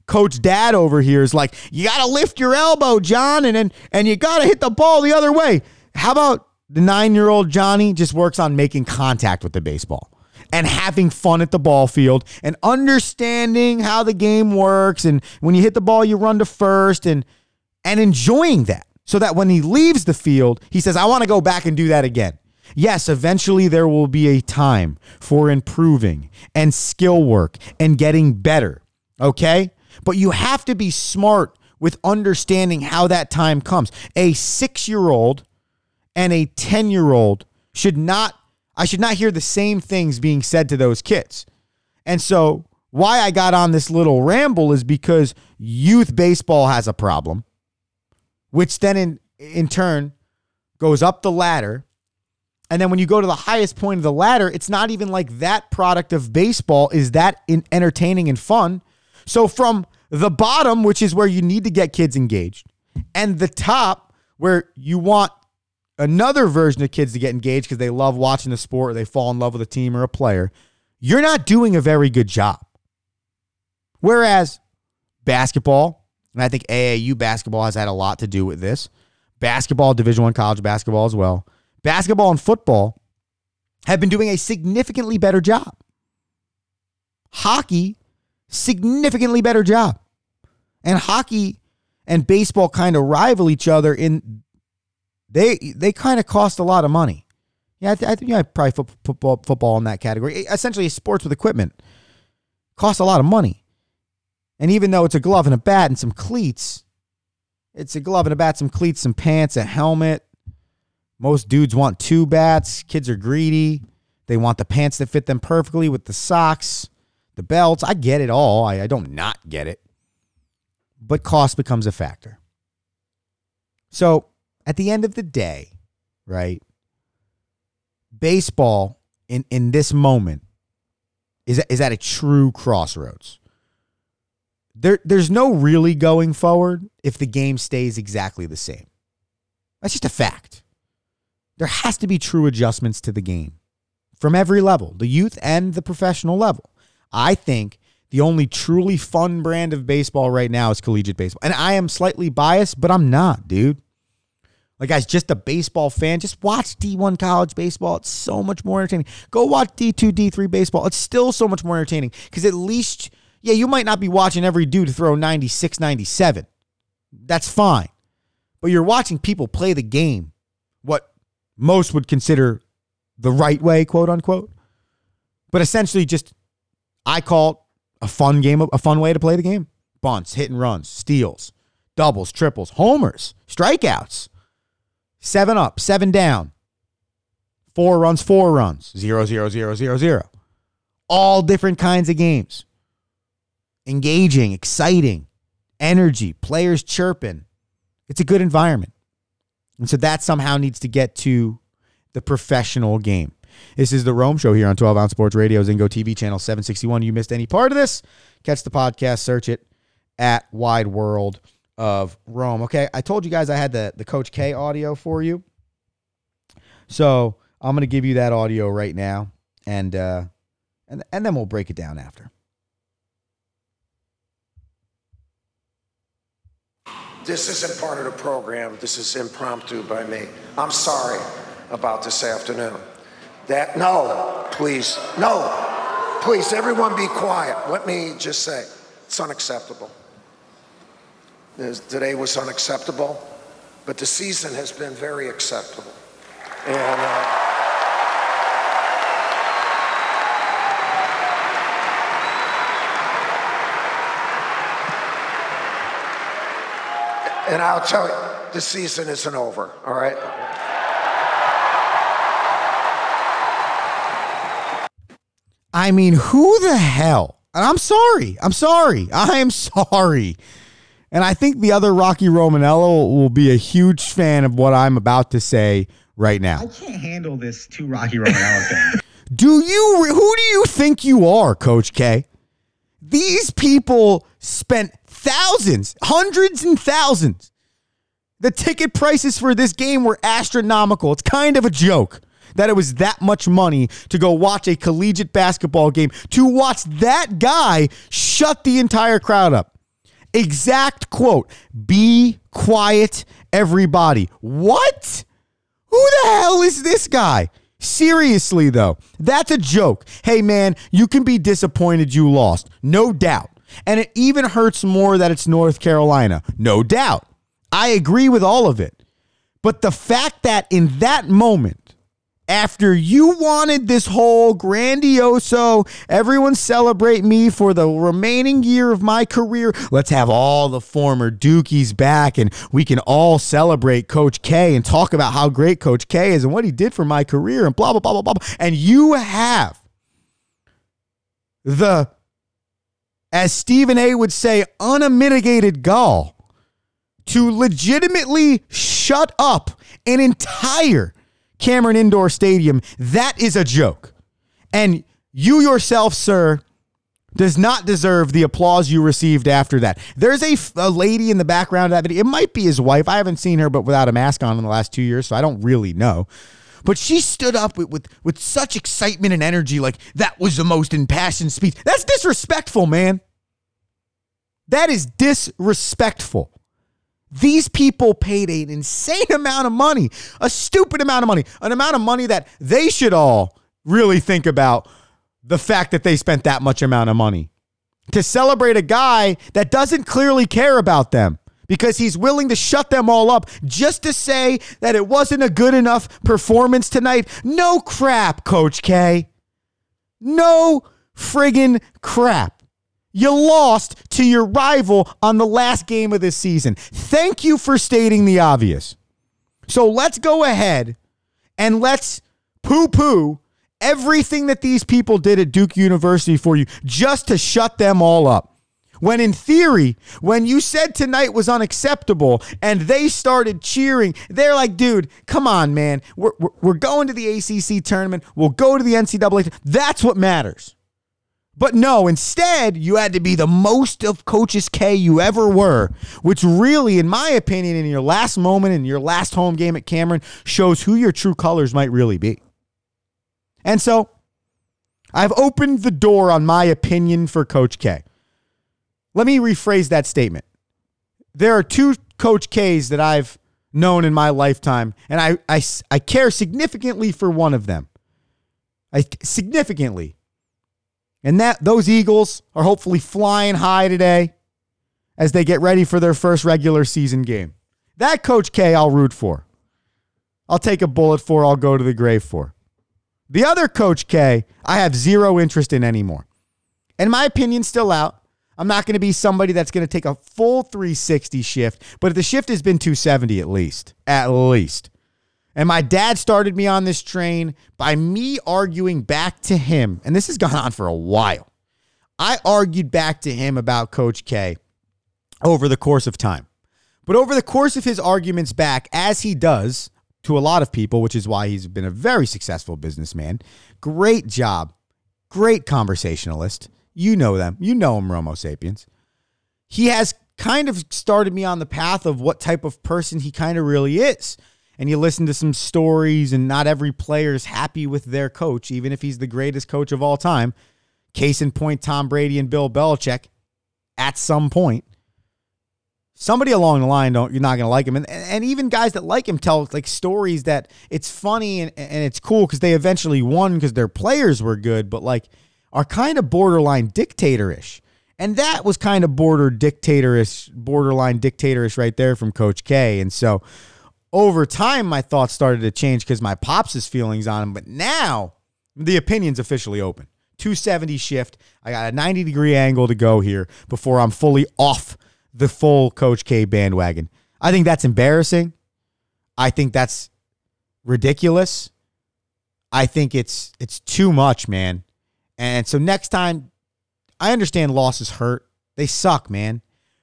coach dad over here is like, you gotta lift your elbow, John, and then and you gotta hit the ball the other way. How about the nine year old Johnny just works on making contact with the baseball? And having fun at the ball field and understanding how the game works and when you hit the ball you run to first and and enjoying that so that when he leaves the field he says I want to go back and do that again. Yes, eventually there will be a time for improving and skill work and getting better. Okay? But you have to be smart with understanding how that time comes. A 6-year-old and a 10-year-old should not I should not hear the same things being said to those kids. And so, why I got on this little ramble is because youth baseball has a problem, which then in, in turn goes up the ladder. And then when you go to the highest point of the ladder, it's not even like that product of baseball is that in entertaining and fun. So, from the bottom, which is where you need to get kids engaged, and the top, where you want another version of kids to get engaged because they love watching the sport or they fall in love with a team or a player, you're not doing a very good job. Whereas basketball, and I think AAU basketball has had a lot to do with this. Basketball, Division One college basketball as well. Basketball and football have been doing a significantly better job. Hockey, significantly better job. And hockey and baseball kind of rival each other in they they kind of cost a lot of money. Yeah, I, th- I think yeah, probably football, football in that category. Essentially, sports with equipment costs a lot of money. And even though it's a glove and a bat and some cleats, it's a glove and a bat, some cleats, some pants, a helmet. Most dudes want two bats. Kids are greedy. They want the pants that fit them perfectly with the socks, the belts. I get it all. I, I don't not get it. But cost becomes a factor. So at the end of the day, right? Baseball in in this moment is is at a true crossroads. There there's no really going forward if the game stays exactly the same. That's just a fact. There has to be true adjustments to the game from every level, the youth and the professional level. I think the only truly fun brand of baseball right now is collegiate baseball. And I am slightly biased, but I'm not, dude. Like, guys, just a baseball fan, just watch D1 college baseball. It's so much more entertaining. Go watch D2, D3 baseball. It's still so much more entertaining because at least, yeah, you might not be watching every dude throw 96, 97. That's fine. But you're watching people play the game, what most would consider the right way, quote unquote. But essentially, just I call it a fun game, a fun way to play the game. Bunts, hit and runs, steals, doubles, triples, homers, strikeouts. Seven up, seven down. Four runs, four runs. Zero, zero, zero, zero, zero. All different kinds of games. Engaging, exciting, energy, players chirping. It's a good environment. And so that somehow needs to get to the professional game. This is the Rome Show here on 12 Ounce Sports Radio, Zingo TV channel 761. You missed any part of this? Catch the podcast, search it at Wide World of Rome. Okay, I told you guys I had the the Coach K audio for you, so I'm gonna give you that audio right now, and uh, and and then we'll break it down after. This isn't part of the program. This is impromptu by me. I'm sorry about this afternoon. That no, please, no, please, everyone, be quiet. Let me just say, it's unacceptable. Today was unacceptable, but the season has been very acceptable. And, uh, And I'll tell you, the season isn't over, all right? I mean, who the hell? I'm sorry. I'm sorry. I am sorry. And I think the other Rocky Romanella will be a huge fan of what I'm about to say right now. I can't handle this two Rocky Romanella thing. Do you who do you think you are, Coach K? These people spent thousands, hundreds and thousands. The ticket prices for this game were astronomical. It's kind of a joke that it was that much money to go watch a collegiate basketball game, to watch that guy shut the entire crowd up. Exact quote Be quiet, everybody. What? Who the hell is this guy? Seriously, though, that's a joke. Hey, man, you can be disappointed you lost. No doubt. And it even hurts more that it's North Carolina. No doubt. I agree with all of it. But the fact that in that moment, after you wanted this whole grandioso, everyone celebrate me for the remaining year of my career. Let's have all the former Dukies back and we can all celebrate Coach K and talk about how great Coach K is and what he did for my career and blah, blah, blah, blah, blah. And you have the, as Stephen A would say, unmitigated gall to legitimately shut up an entire Cameron Indoor Stadium. That is a joke. And you yourself, sir, does not deserve the applause you received after that. There's a, a lady in the background of that video. It might be his wife. I haven't seen her, but without a mask on in the last two years, so I don't really know. But she stood up with, with, with such excitement and energy, like that was the most impassioned speech. That's disrespectful, man. That is disrespectful. These people paid an insane amount of money, a stupid amount of money, an amount of money that they should all really think about the fact that they spent that much amount of money to celebrate a guy that doesn't clearly care about them because he's willing to shut them all up just to say that it wasn't a good enough performance tonight. No crap, Coach K. No friggin' crap. You lost to your rival on the last game of this season. Thank you for stating the obvious. So let's go ahead and let's poo poo everything that these people did at Duke University for you just to shut them all up. When in theory, when you said tonight was unacceptable and they started cheering, they're like, dude, come on, man. We're, we're, we're going to the ACC tournament. We'll go to the NCAA. That's what matters. But no, instead, you had to be the most of Coaches K you ever were, which really, in my opinion, in your last moment, in your last home game at Cameron, shows who your true colors might really be. And so, I've opened the door on my opinion for Coach K. Let me rephrase that statement. There are two Coach Ks that I've known in my lifetime, and I, I, I care significantly for one of them. I significantly. And that those Eagles are hopefully flying high today as they get ready for their first regular season game. That Coach K I'll root for. I'll take a bullet for, I'll go to the grave for. The other Coach K, I have zero interest in anymore. And my opinion's still out. I'm not going to be somebody that's going to take a full 360 shift, but the shift has been 270 at least. At least. And my dad started me on this train by me arguing back to him. And this has gone on for a while. I argued back to him about Coach K over the course of time. But over the course of his arguments back, as he does to a lot of people, which is why he's been a very successful businessman, great job, great conversationalist. You know them. You know him, Romo Sapiens. He has kind of started me on the path of what type of person he kind of really is and you listen to some stories, and not every player is happy with their coach, even if he's the greatest coach of all time. Case in point, Tom Brady and Bill Belichick. At some point, somebody along the line don't you're not going to like him, and and even guys that like him tell like stories that it's funny and and it's cool because they eventually won because their players were good, but like are kind of borderline dictatorish. And that was kind of border dictatorish, borderline dictatorish right there from Coach K. And so over time, my thoughts started to change because my pops' feelings on him. But now the opinion's officially open. 270 shift. I got a 90 degree angle to go here before I'm fully off the full Coach K bandwagon. I think that's embarrassing. I think that's ridiculous. I think it's it's too much, man. And so next time, I understand losses hurt. They suck, man.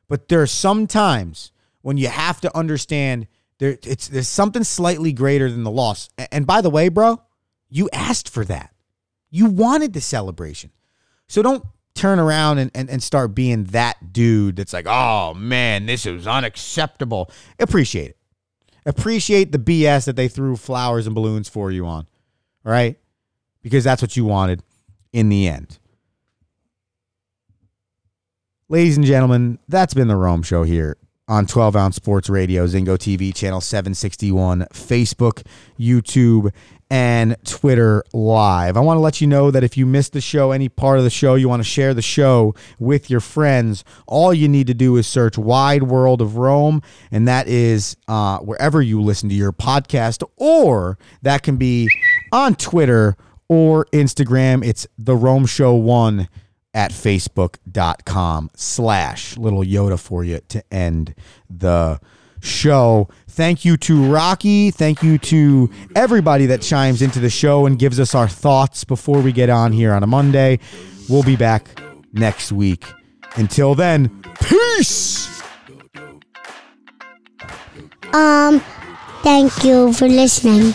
But there are some times when you have to understand there it's there's something slightly greater than the loss. And by the way, bro, you asked for that. You wanted the celebration. So don't turn around and, and, and start being that dude that's like, oh man, this is unacceptable. Appreciate it. Appreciate the BS that they threw flowers and balloons for you on. All right? Because that's what you wanted in the end. Ladies and gentlemen, that's been the Rome Show here on 12 Ounce Sports Radio, Zingo TV, channel 761, Facebook, YouTube, and Twitter Live. I want to let you know that if you missed the show, any part of the show, you want to share the show with your friends, all you need to do is search Wide World of Rome, and that is uh, wherever you listen to your podcast, or that can be on Twitter or Instagram. It's The Rome Show 1 at facebook.com slash little Yoda for you to end the show. Thank you to Rocky. Thank you to everybody that chimes into the show and gives us our thoughts before we get on here on a Monday. We'll be back next week. Until then, peace. Um, thank you for listening.